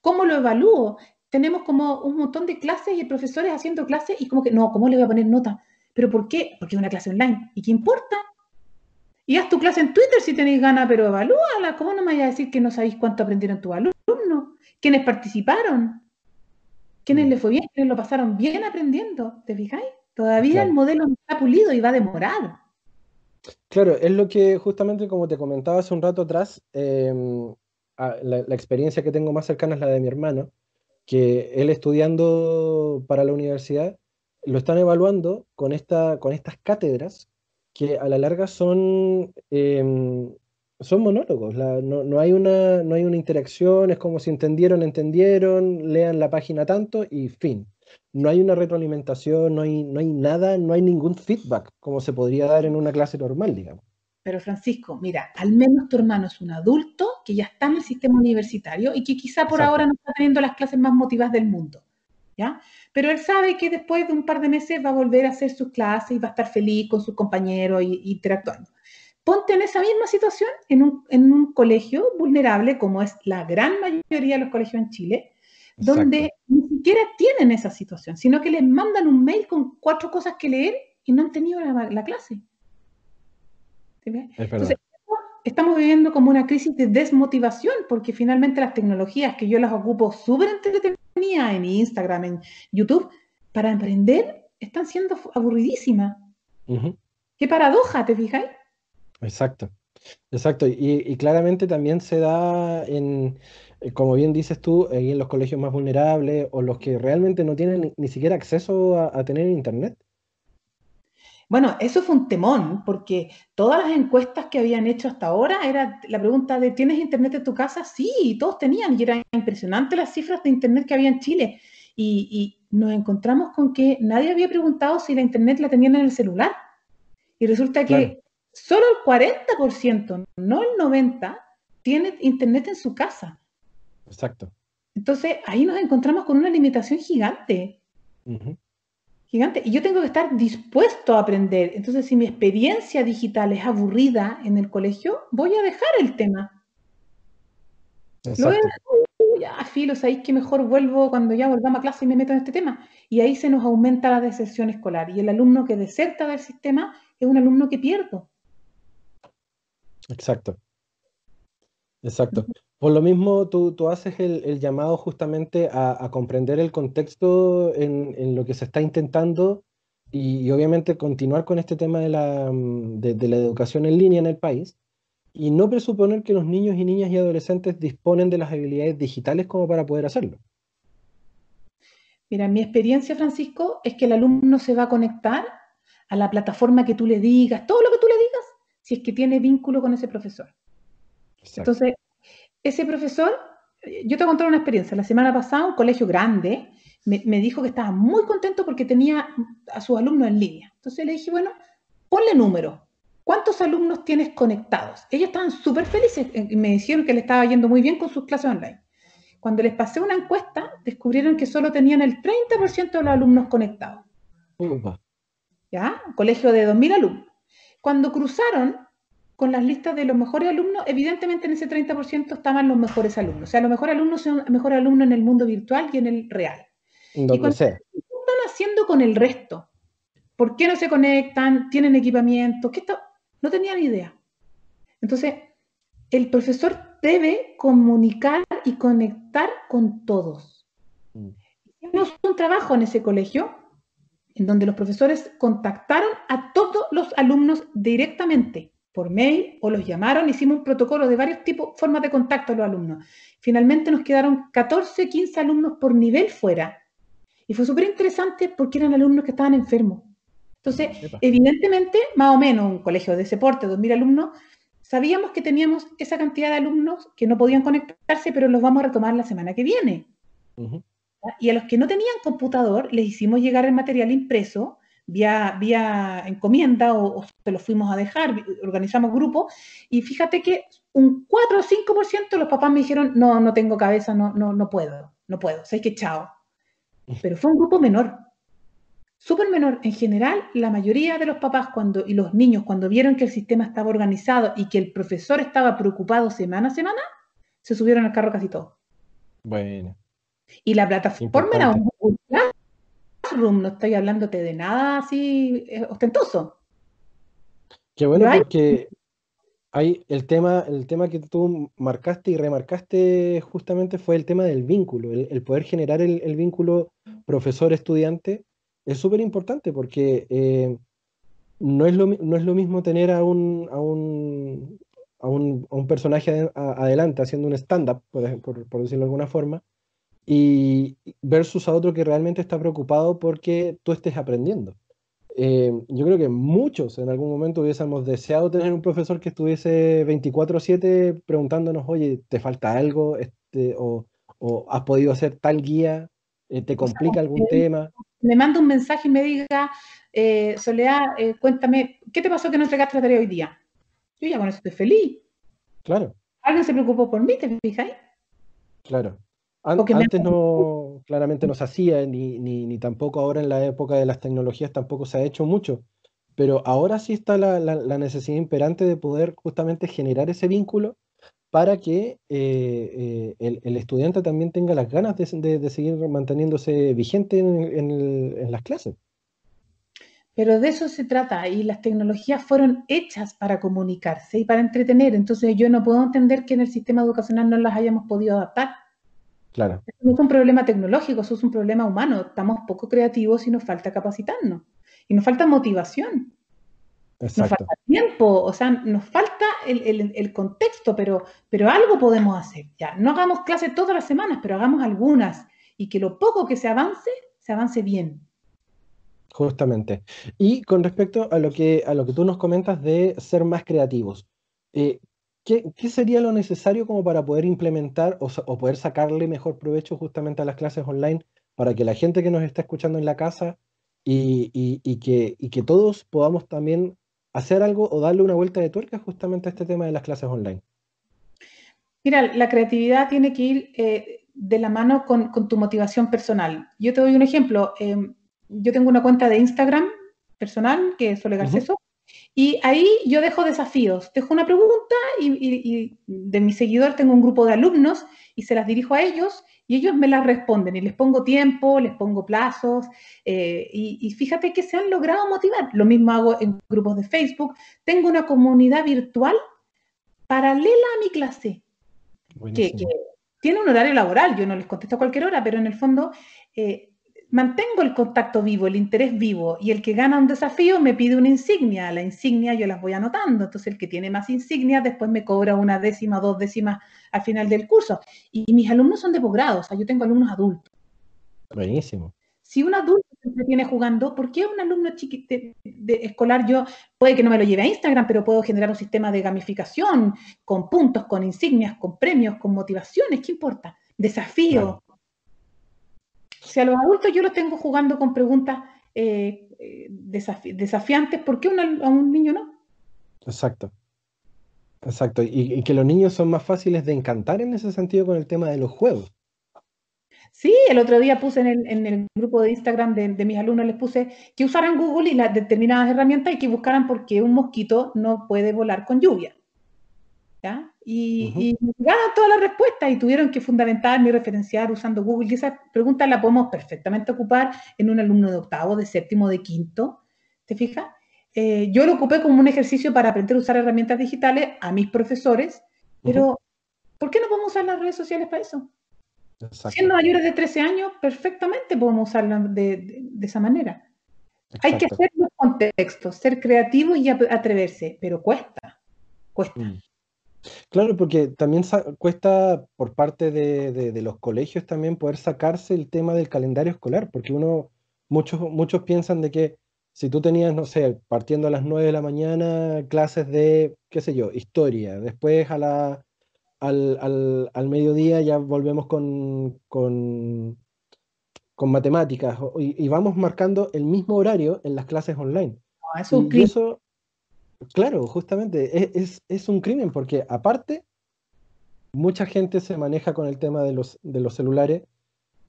¿Cómo lo evalúo? Tenemos como un montón de clases y profesores haciendo clases y como que, no, ¿cómo le voy a poner nota? ¿Pero por qué? Porque es una clase online. ¿Y qué importa? Y haz tu clase en Twitter si tenéis ganas, pero evalúala. ¿Cómo no me vayas a decir que no sabéis cuánto aprendieron tus alumnos? ¿Quiénes participaron? ¿Quiénes les fue bien? ¿Quiénes lo pasaron bien aprendiendo? ¿Te fijáis? Todavía el modelo no está pulido y va a demorar. Claro, es lo que justamente como te comentaba hace un rato atrás, la, experiencia que tengo más cercana es la de mi hermano, que él estudiando para la universidad, lo están evaluando con, esta, con estas cátedras que a la larga son, em, son monólogos, no, hay una, no hay una interacción, es como si entendieron, entendieron, lean la página tanto y fin. No hay una retroalimentación, no hay, no hay nada, no hay ningún feedback como se podría dar en una clase normal, digamos. Pero Francisco, mira, al menos tu hermano es un adulto que ya está en el sistema universitario y que quizá por ahora no está teniendo las clases más motivadas del mundo. ¿ya? Pero él sabe que después de un par de meses va a volver a hacer sus clases y va a estar feliz con sus compañeros y, interactuando. Ponte en esa misma situación en un, en un, colegio vulnerable, como es la gran mayoría de los colegios en Chile, donde ni siquiera tienen esa situación, sino que les mandan un mail con cuatro cosas que leer y no han tenido la clase estamos viviendo como una crisis de desmotivación, porque finalmente las tecnologías que yo las ocupo súper entretenidas en Instagram, en YouTube, para aprender, están siendo aburridísimas. Qué paradoja, ¿te fijáis? Exacto, exacto. Y, claramente también se da en, eh, como bien dices tú, en los colegios más vulnerables o los que realmente no tienen ni, siquiera acceso a tener internet. Bueno, eso fue un temón, porque todas las encuestas que habían hecho hasta ahora era la pregunta de ¿tienes internet en tu casa? Sí, todos tenían, y eran impresionantes las cifras de internet que había en Chile. Y, nos encontramos con que nadie había preguntado si la internet la tenían en el celular. Y resulta que solo el 40%, no el 90%, tiene internet en su casa. Exacto. Entonces ahí nos encontramos con una limitación gigante gigante. Y yo tengo que estar dispuesto a aprender. Entonces, si mi experiencia digital es aburrida en el colegio, voy a dejar el tema. Luego, ya, filo, sabéis que mejor vuelvo cuando ya volvamos a clase y me meto en este tema. Y ahí se nos aumenta la deserción escolar. Y el alumno que deserta del sistema es un alumno que pierdo. Exacto. Exacto. Por lo mismo, tú, haces el, llamado justamente a, comprender el contexto en, lo que se está intentando y, obviamente continuar con este tema de la, mm, de, la educación en línea en el país y no presuponer que los niños y niñas y adolescentes disponen de las habilidades digitales como para poder hacerlo. Mira, mi experiencia, Francisco, es que el alumno se va a conectar a la plataforma que tú le digas, todo lo que tú le digas, si es que tiene vínculo con ese profesor. Entonces, ese profesor, yo te contar una experiencia. La semana pasada, un colegio grande me, dijo que estaba muy contento porque tenía a sus alumnos en línea. Entonces le dije, bueno, ponle número. ¿Cuántos alumnos tienes conectados? Ellos estaban súper felices y me dijeron que le estaba yendo muy bien con sus clases online. Cuando les pasé una encuesta, descubrieron que solo tenían el 30% de los alumnos conectados. ¿Ya? Un colegio de 2.000 alumnos. Cuando cruzaron con las listas de los mejores alumnos, evidentemente en ese 30% estaban los mejores alumnos. O sea, los mejores alumnos son mejores alumnos en el mundo virtual y en el real. Donde y sea. ¿Qué están haciendo con el resto? ¿Por qué no se conectan? ¿Tienen equipamiento? ¿Qué está? No tenían idea. Entonces, el profesor debe comunicar y conectar con todos. Mm. Hicimos un trabajo en ese colegio en donde los profesores contactaron a todos los alumnos directamente por mail o los llamaron, hicimos un protocolo de varios tipos, formas de contacto a los alumnos. Finalmente nos quedaron 14, 15 alumnos por nivel fuera. Y fue súper interesante porque eran alumnos que estaban enfermos. Entonces, evidentemente, más o menos un colegio de ese porte, 2.000 alumnos, sabíamos que teníamos esa cantidad de alumnos que no podían conectarse, pero los vamos a retomar la semana que viene. Y a los que no tenían computador, les hicimos llegar el material impreso vía, vía encomienda o, te lo fuimos a dejar, organizamos grupos y fíjate que un 4 o 5% los papás me dijeron, no, no tengo cabeza, no, no, no puedo, no puedo, sé que chao. Pero fue un grupo menor, súper menor. En general, la mayoría de los papás cuando, y los niños cuando vieron que el sistema estaba organizado y que el profesor estaba preocupado semana a semana, se subieron al carro casi todos. Bueno. Y la plataforma era un, no estoy hablándote de nada así eh, ostentoso. Qué bueno porque hay el tema, el tema que tú marcaste y remarcaste justamente fue el tema del vínculo, el, poder generar el, vínculo profesor-estudiante es súper importante porque eh, no, es lo, no es lo mismo tener a un, a un, a un, personaje adelante haciendo un stand-up, por, por, decirlo de alguna forma, y versus a otro que realmente está preocupado porque tú estés aprendiendo. Eh, yo creo que muchos en algún momento hubiésemos deseado tener un profesor que estuviese 24/7 preguntándonos, oye, ¿te falta algo? Este, o, has podido hacer tal guía? Eh, ¿Te complica algún tema? Me manda un mensaje y me diga, eh, Soledad, cuéntame, ¿qué te pasó que no entregaste la tarea hoy día? Yo ya con eso estoy feliz. Claro. Alguien se preocupó por mí, ¿te fijáis? Claro antes no, claramente no se hacía, ni, ni, tampoco ahora en la época de las tecnologías tampoco se ha hecho mucho, pero ahora sí está la, la, necesidad imperante de poder justamente generar ese vínculo para que eh, eh, el, estudiante también tenga las ganas de, de, seguir manteniéndose vigente en, en, las clases. Pero de eso se trata y las tecnologías fueron hechas para comunicarse y para entretener. Entonces yo no puedo entender que en el sistema educacional no las hayamos podido adaptar. Claro. no es un problema tecnológico, eso es un problema humano. Estamos poco creativos y nos falta capacitarnos. Y nos falta motivación. Nos falta tiempo, o sea, nos falta el, contexto, pero, pero algo podemos hacer. Ya, no hagamos clases todas las semanas, pero hagamos algunas. Y que lo poco que se avance, se avance bien. Justamente. Y con respecto a lo que, a lo que tú nos comentas de ser más creativos, eh, ¿Qué, sería lo necesario como para poder implementar o, poder sacarle mejor provecho justamente a las clases online para que la gente que nos está escuchando en la casa y, que, que todos podamos también hacer algo o darle una vuelta de tuerca justamente a este tema de las clases online? Mira, la creatividad tiene que ir eh, de la mano con, tu motivación personal. Yo te doy un ejemplo. Em, yo tengo una cuenta de Instagram personal que es Sole Garceso. Y ahí yo dejo desafíos, dejo una pregunta y, de mi seguidor tengo un grupo de alumnos y se las dirijo a ellos y ellos me las responden y les pongo tiempo, les pongo plazos eh, y, fíjate que se han logrado motivar. Lo mismo hago en grupos de Facebook. Tengo una comunidad virtual paralela a mi clase que, tiene un horario laboral. Yo no les contesto a cualquier hora, pero en el fondo... Eh, mantengo el contacto vivo, el interés vivo, y el que gana un desafío me pide una insignia. La insignia yo las voy anotando, entonces el que tiene más insignias después me cobra una décima, dos décimas al final del curso. Y, mis alumnos son de posgrado, o sea, yo tengo alumnos adultos. Buenísimo. Si un adulto se entretiene jugando, ¿por qué un alumno chiquito de, escolar yo puede que no me lo lleve a Instagram, pero puedo generar un sistema de gamificación con puntos, con insignias, con premios, con motivaciones? ¿Qué importa? Desafío, si a los adultos yo los tengo jugando con preguntas eh, desafiantes, ¿por qué a un niño no? Exacto. Exacto. Y, que los niños son más fáciles de encantar en ese sentido con el tema de los juegos. Sí, el otro día puse en el, grupo de Instagram de, mis alumnos, les puse que usaran Google y las determinadas herramientas y que buscaran por qué un mosquito no puede volar con lluvia. ¿Ya? Y, llegaron todas las respuestas y tuvieron que fundamentar y referenciar usando Google. Y esa pregunta la podemos perfectamente ocupar en un alumno de octavo, de séptimo, de quinto. ¿Te fijas? Eh, yo lo ocupé como un ejercicio para aprender a usar herramientas digitales a mis profesores, pero ¿por qué no podemos usar las redes sociales para eso? Siendo mayores de 13 años, perfectamente podemos usarlas de, esa manera. Hay que hacer los contextos, ser creativo y atreverse, pero cuesta, cuesta. Mm. Claro, porque también cuesta por parte de, los colegios también poder sacarse el tema del calendario escolar, porque uno, muchos, muchos piensan de que si tú tenías, no sé, partiendo a las 9 de la mañana, clases de, qué sé yo, historia, después a la, al, al, mediodía ya volvemos con, con, con matemáticas, y, vamos marcando el mismo horario en las clases online. eso, y eso Claro, justamente, es, un crimen porque aparte, mucha gente se maneja con el tema de los, de los celulares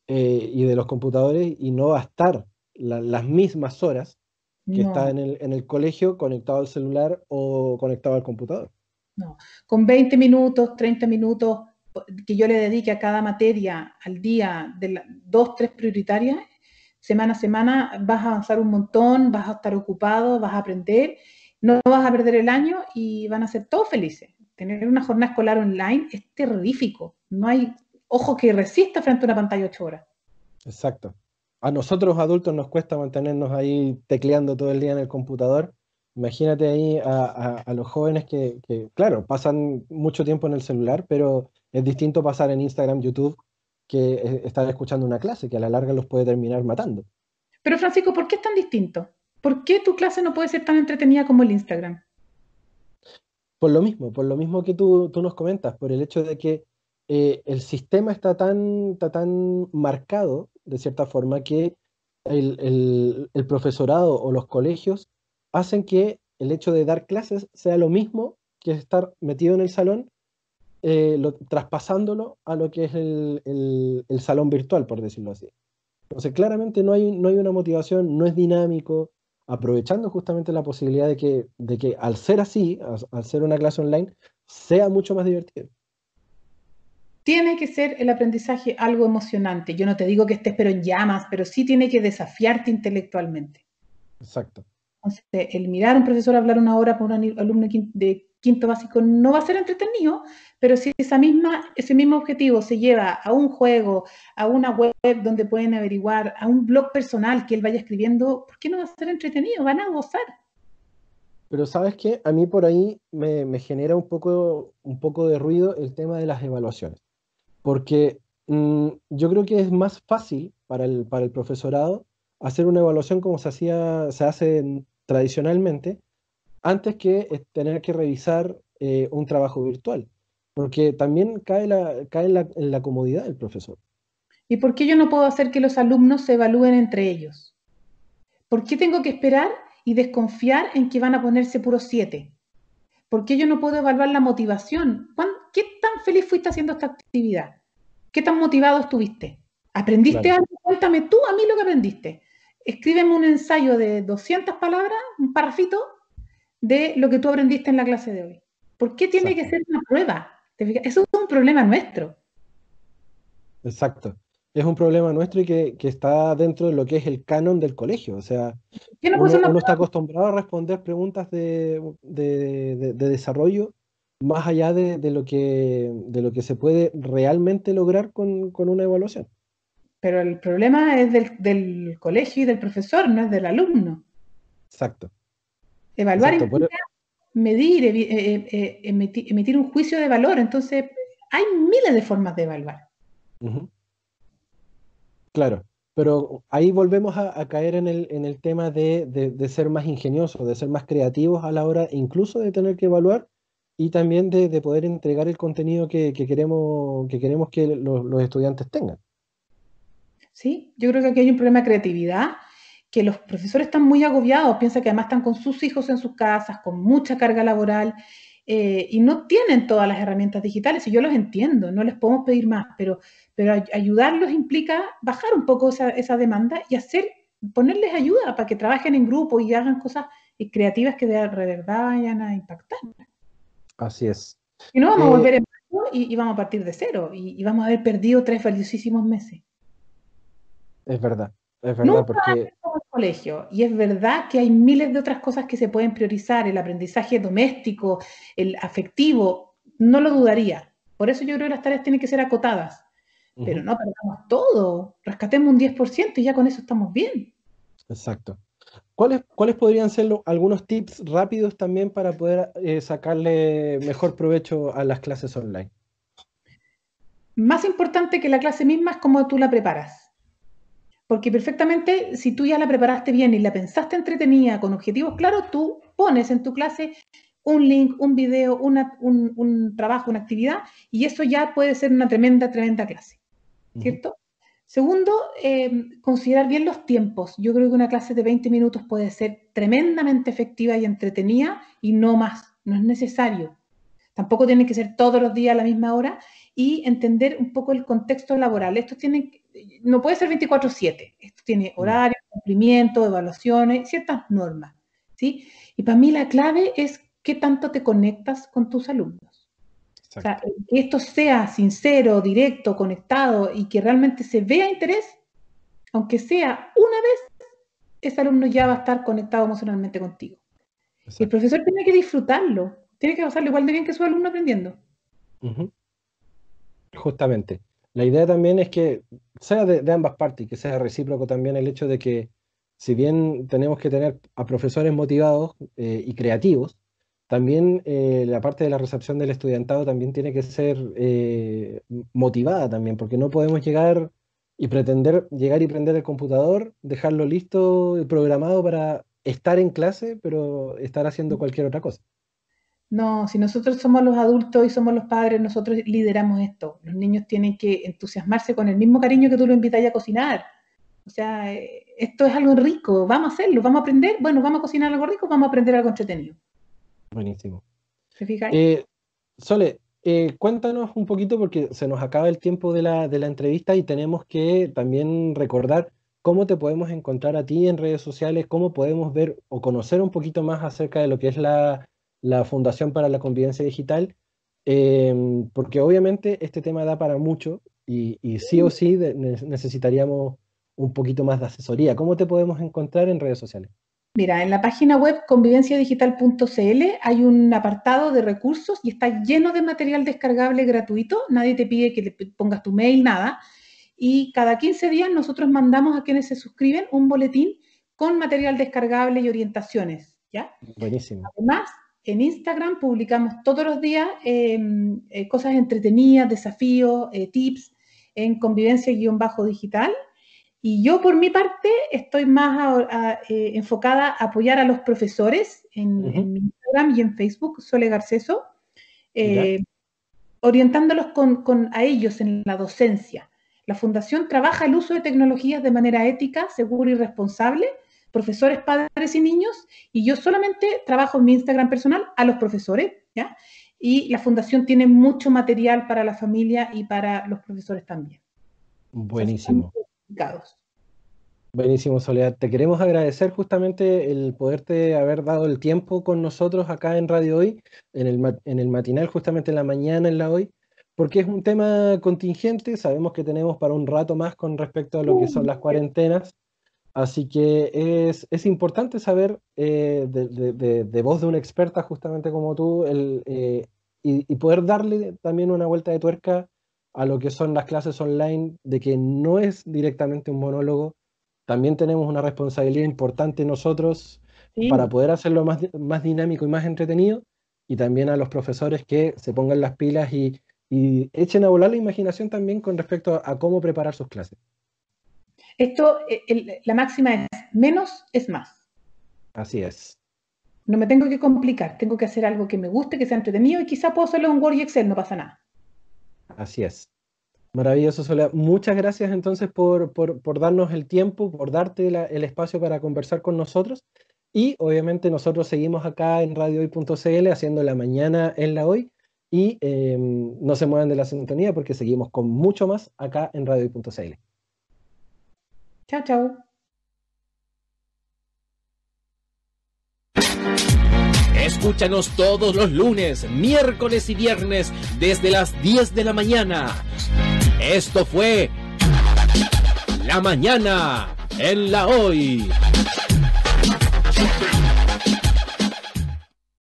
eh, y de los computadores y no va a estar las mismas horas que está en el, en el colegio conectado al celular o conectado al computador. No, con 20 minutos, 30 minutos que yo le dedique a cada materia al día de dos, tres prioritarias, semana a semana vas a avanzar un montón, vas a estar ocupado, vas a aprender no vas a perder el año y van a ser todos felices. Tener una jornada escolar online es terrorífico. No hay ojo que resista frente a una pantalla ocho horas. Exacto. A nosotros adultos nos cuesta mantenernos ahí tecleando todo el día en el computador Imagínate ahí a, los jóvenes que, claro, pasan mucho tiempo en el celular, pero es distinto pasar en Instagram, YouTube, que eh, estar escuchando una clase, que a la larga los puede terminar matando. Pero Francisco, ¿por qué es tan distinto? ¿Por qué tu clase no puede ser tan entretenida como el Instagram? Por lo mismo, por lo mismo que tú, tú nos comentas, por el hecho de que eh, el sistema está tan, está tan marcado, de cierta forma, que el, el, profesorado o los colegios hacen que el hecho de dar clases sea lo mismo que estar metido en el salón, eh, traspasándolo a lo que es el, el, salón virtual, por decirlo así. Entonces, claramente no hay, no hay una motivación, no es dinámico, aprovechando justamente la posibilidad de que, de que al ser así, al ser una clase online, sea mucho más divertido tiene que ser el aprendizaje algo emocionante. Yo no te digo que estés pero en llamas, pero sí tiene que desafiarte intelectualmente. Exacto. Entonces, el mirar a un profesor hablar una hora por un alumno de quinto básico no va a ser entretenido, pero si esa misma, ese mismo objetivo se lleva a un juego, a una web donde pueden averiguar, a un blog personal que él vaya escribiendo, ¿por qué no va a ser entretenido? Van a gozar. Pero sabes qué, a mí por ahí me, me genera un poco, un poco de ruido el tema de las evaluaciones porque mm, yo creo que es más fácil para el, para el profesorado hacer una evaluación como se, hacía, se hace tradicionalmente, antes que tener que revisar eh, un trabajo virtual, porque también cae, la, cae la, en la comodidad del profesor. ¿Y por qué yo no puedo hacer que los alumnos se evalúen entre ellos? ¿Por qué tengo que esperar y desconfiar en que van a ponerse puro siete? ¿Por qué yo no puedo evaluar la motivación? ¿Qué tan feliz fuiste haciendo esta actividad? ¿Qué tan motivado estuviste? ¿Aprendiste algo? Cuéntame tú a mí lo que aprendiste. Escríbeme un ensayo de 200 palabras, un parrafito, de lo que tú aprendiste en la clase de hoy. ¿Por qué tiene que ser una prueba? Eso es un problema nuestro. Exacto. Es un problema nuestro y que, está dentro de lo que es el canon del colegio. O sea, uno, está acostumbrado a responder preguntas de, de desarrollo más allá de, lo que, de lo que se puede realmente lograr con, una evaluación. Pero el problema es del, colegio y del profesor, no es del alumno. Exacto. Evaluar Exacto, medir, eh, eh, eh, emitir, un juicio de valor. Entonces, hay miles de formas de evaluar. Claro, pero ahí volvemos a, caer en el, en el tema de, de, ser más ingeniosos, de ser más creativos a la hora incluso de tener que evaluar y también de, poder entregar el contenido que, queremos, que queremos que los, estudiantes tengan. Sí, yo creo que aquí hay un problema de creatividad, que los profesores están muy agobiados, piensan que además están con sus hijos en sus casas, con mucha carga laboral, eh, y no tienen todas las herramientas digitales, y yo los entiendo, no les podemos pedir más, pero, pero ayudarlos implica bajar un poco esa, esa demanda y hacer, ponerles ayuda para que trabajen en grupo y hagan cosas creativas que de verdad vayan a impactar. Así es. Y no vamos a volver en y, y, vamos a partir de cero y, vamos a haber perdido tres valiosísimos meses. Es verdad, es verdad porque... colegio y es verdad que hay miles de otras cosas que se pueden priorizar, el aprendizaje doméstico, el afectivo, no lo dudaría. Por eso yo creo que las tareas tienen que ser acotadas. Pero no perdamos todo, rescatemos un 10% y ya con eso estamos bien. Exacto. ¿Cuáles, ¿Cuáles podrían ser algunos tips rápidos también para poder eh, sacarle mejor provecho a las clases online? Más importante que la clase misma es cómo tú la preparas. Porque perfectamente, si tú ya la preparaste bien y la pensaste entretenida, con objetivos claros, tú pones en tu clase un link, un video, un, un, trabajo, una actividad, y eso ya puede ser una tremenda, tremenda clase. ¿Cierto? Segundo, em, considerar bien los tiempos. Yo creo que una clase de 20 minutos puede ser tremendamente efectiva y entretenida y no más, no es necesario. Tampoco tiene que ser todos los días a la misma hora y entender un poco el contexto laboral. Esto tiene, no puede ser 24/7. Esto tiene mm. horario, cumplimiento, evaluaciones, ciertas normas. ¿sí? Y para mí la clave es qué tanto te conectas con tus alumnos. O sea, que esto sea sincero, directo, conectado y que realmente se vea interés, aunque sea una vez, ese alumno ya va a estar conectado emocionalmente contigo. Y el profesor tiene que disfrutarlo, tiene que pasarlo igual de bien que su alumno aprendiendo. Justamente. La idea también es que sea de, ambas partes, que sea recíproco también el hecho de que si bien tenemos que tener a profesores motivados eh, y creativos, también eh, la parte de la recepción del estudiantado también tiene que ser eh, motivada también, porque no podemos llegar y pretender llegar y prender el computador, dejarlo listo y programado para estar en clase, pero estar haciendo cualquier otra cosa. No, si nosotros somos los adultos y somos los padres, nosotros lideramos esto. Los niños tienen que entusiasmarse con el mismo cariño que tú lo invitas a cocinar. O sea, eh, esto es algo rico, vamos a hacerlo, vamos a aprender, bueno, vamos a cocinar algo rico, vamos a aprender algo entretenido. Buenísimo. ¿Se eh, Sole, eh, cuéntanos un poquito porque se nos acaba el tiempo de la, de la entrevista y tenemos que también recordar cómo te podemos encontrar a ti en redes sociales, cómo podemos ver o conocer un poquito más acerca de lo que es la, la Fundación para la Convivencia Digital, em, porque obviamente este tema da para mucho y, sí o sí necesitaríamos un poquito más de asesoría. ¿Cómo te podemos encontrar en redes sociales? Mira, en la página web convivenciadigital.cl hay un apartado de recursos y está lleno de material descargable gratuito. Nadie te pide que le pongas tu mail, nada. Y cada 15 días nosotros mandamos a quienes se suscriben un boletín con material descargable y orientaciones. ¿ya? Buenísimo. Además, en Instagram publicamos todos los días em, eh, cosas entretenidas, desafíos, eh, tips en convivencia-digital. Y yo por mi parte estoy más eh, enfocada a apoyar a los profesores en, Instagram y en Facebook, Sole Garceso, orientándolos con, a ellos en la docencia. La Fundación trabaja el uso de tecnologías de manera ética, segura y responsable profesores, padres y niños, y yo solamente trabajo en mi Instagram personal a los profesores, ¿ya? Y la fundación tiene mucho material para la familia y para los profesores también. Buenísimo. Buenísimo, Soledad. Te queremos agradecer justamente el poderte haber dado el tiempo con nosotros acá en Radio Hoy, en el, en el matinal, justamente en la mañana, en la hoy, porque es un tema contingente, sabemos que tenemos para un rato más con respecto a lo que son las cuarentenas, Así que es, importante saber eh, de, voz de una experta justamente como tú eh, y, poder darle también una vuelta de tuerca a lo que son las clases online, de que no es directamente un monólogo, también tenemos una responsabilidad importante nosotros para poder hacerlo más, más dinámico y más entretenido, y también a los profesores que se pongan las pilas y, echen a volar la imaginación también con respecto a cómo preparar sus clases. Esto, eh, la máxima es menos es más. Así es. No me tengo que complicar, tengo que hacer algo que me guste, que sea entretenido y quizá puedo hacerlo en Word y Excel, no pasa nada. Así es. Maravilloso, Soledad. Muchas gracias entonces por, darnos el tiempo, por darte el espacio para conversar con nosotros. Y obviamente nosotros seguimos acá en radiohoy.cl haciendo la mañana en la hoy. Y em, no se muevan de la sintonía porque seguimos con mucho más acá en radiohoy.cl. Chao, chao. Escúchanos todos los lunes, miércoles y viernes desde las 10 de la mañana. Esto fue La Mañana en la Hoy.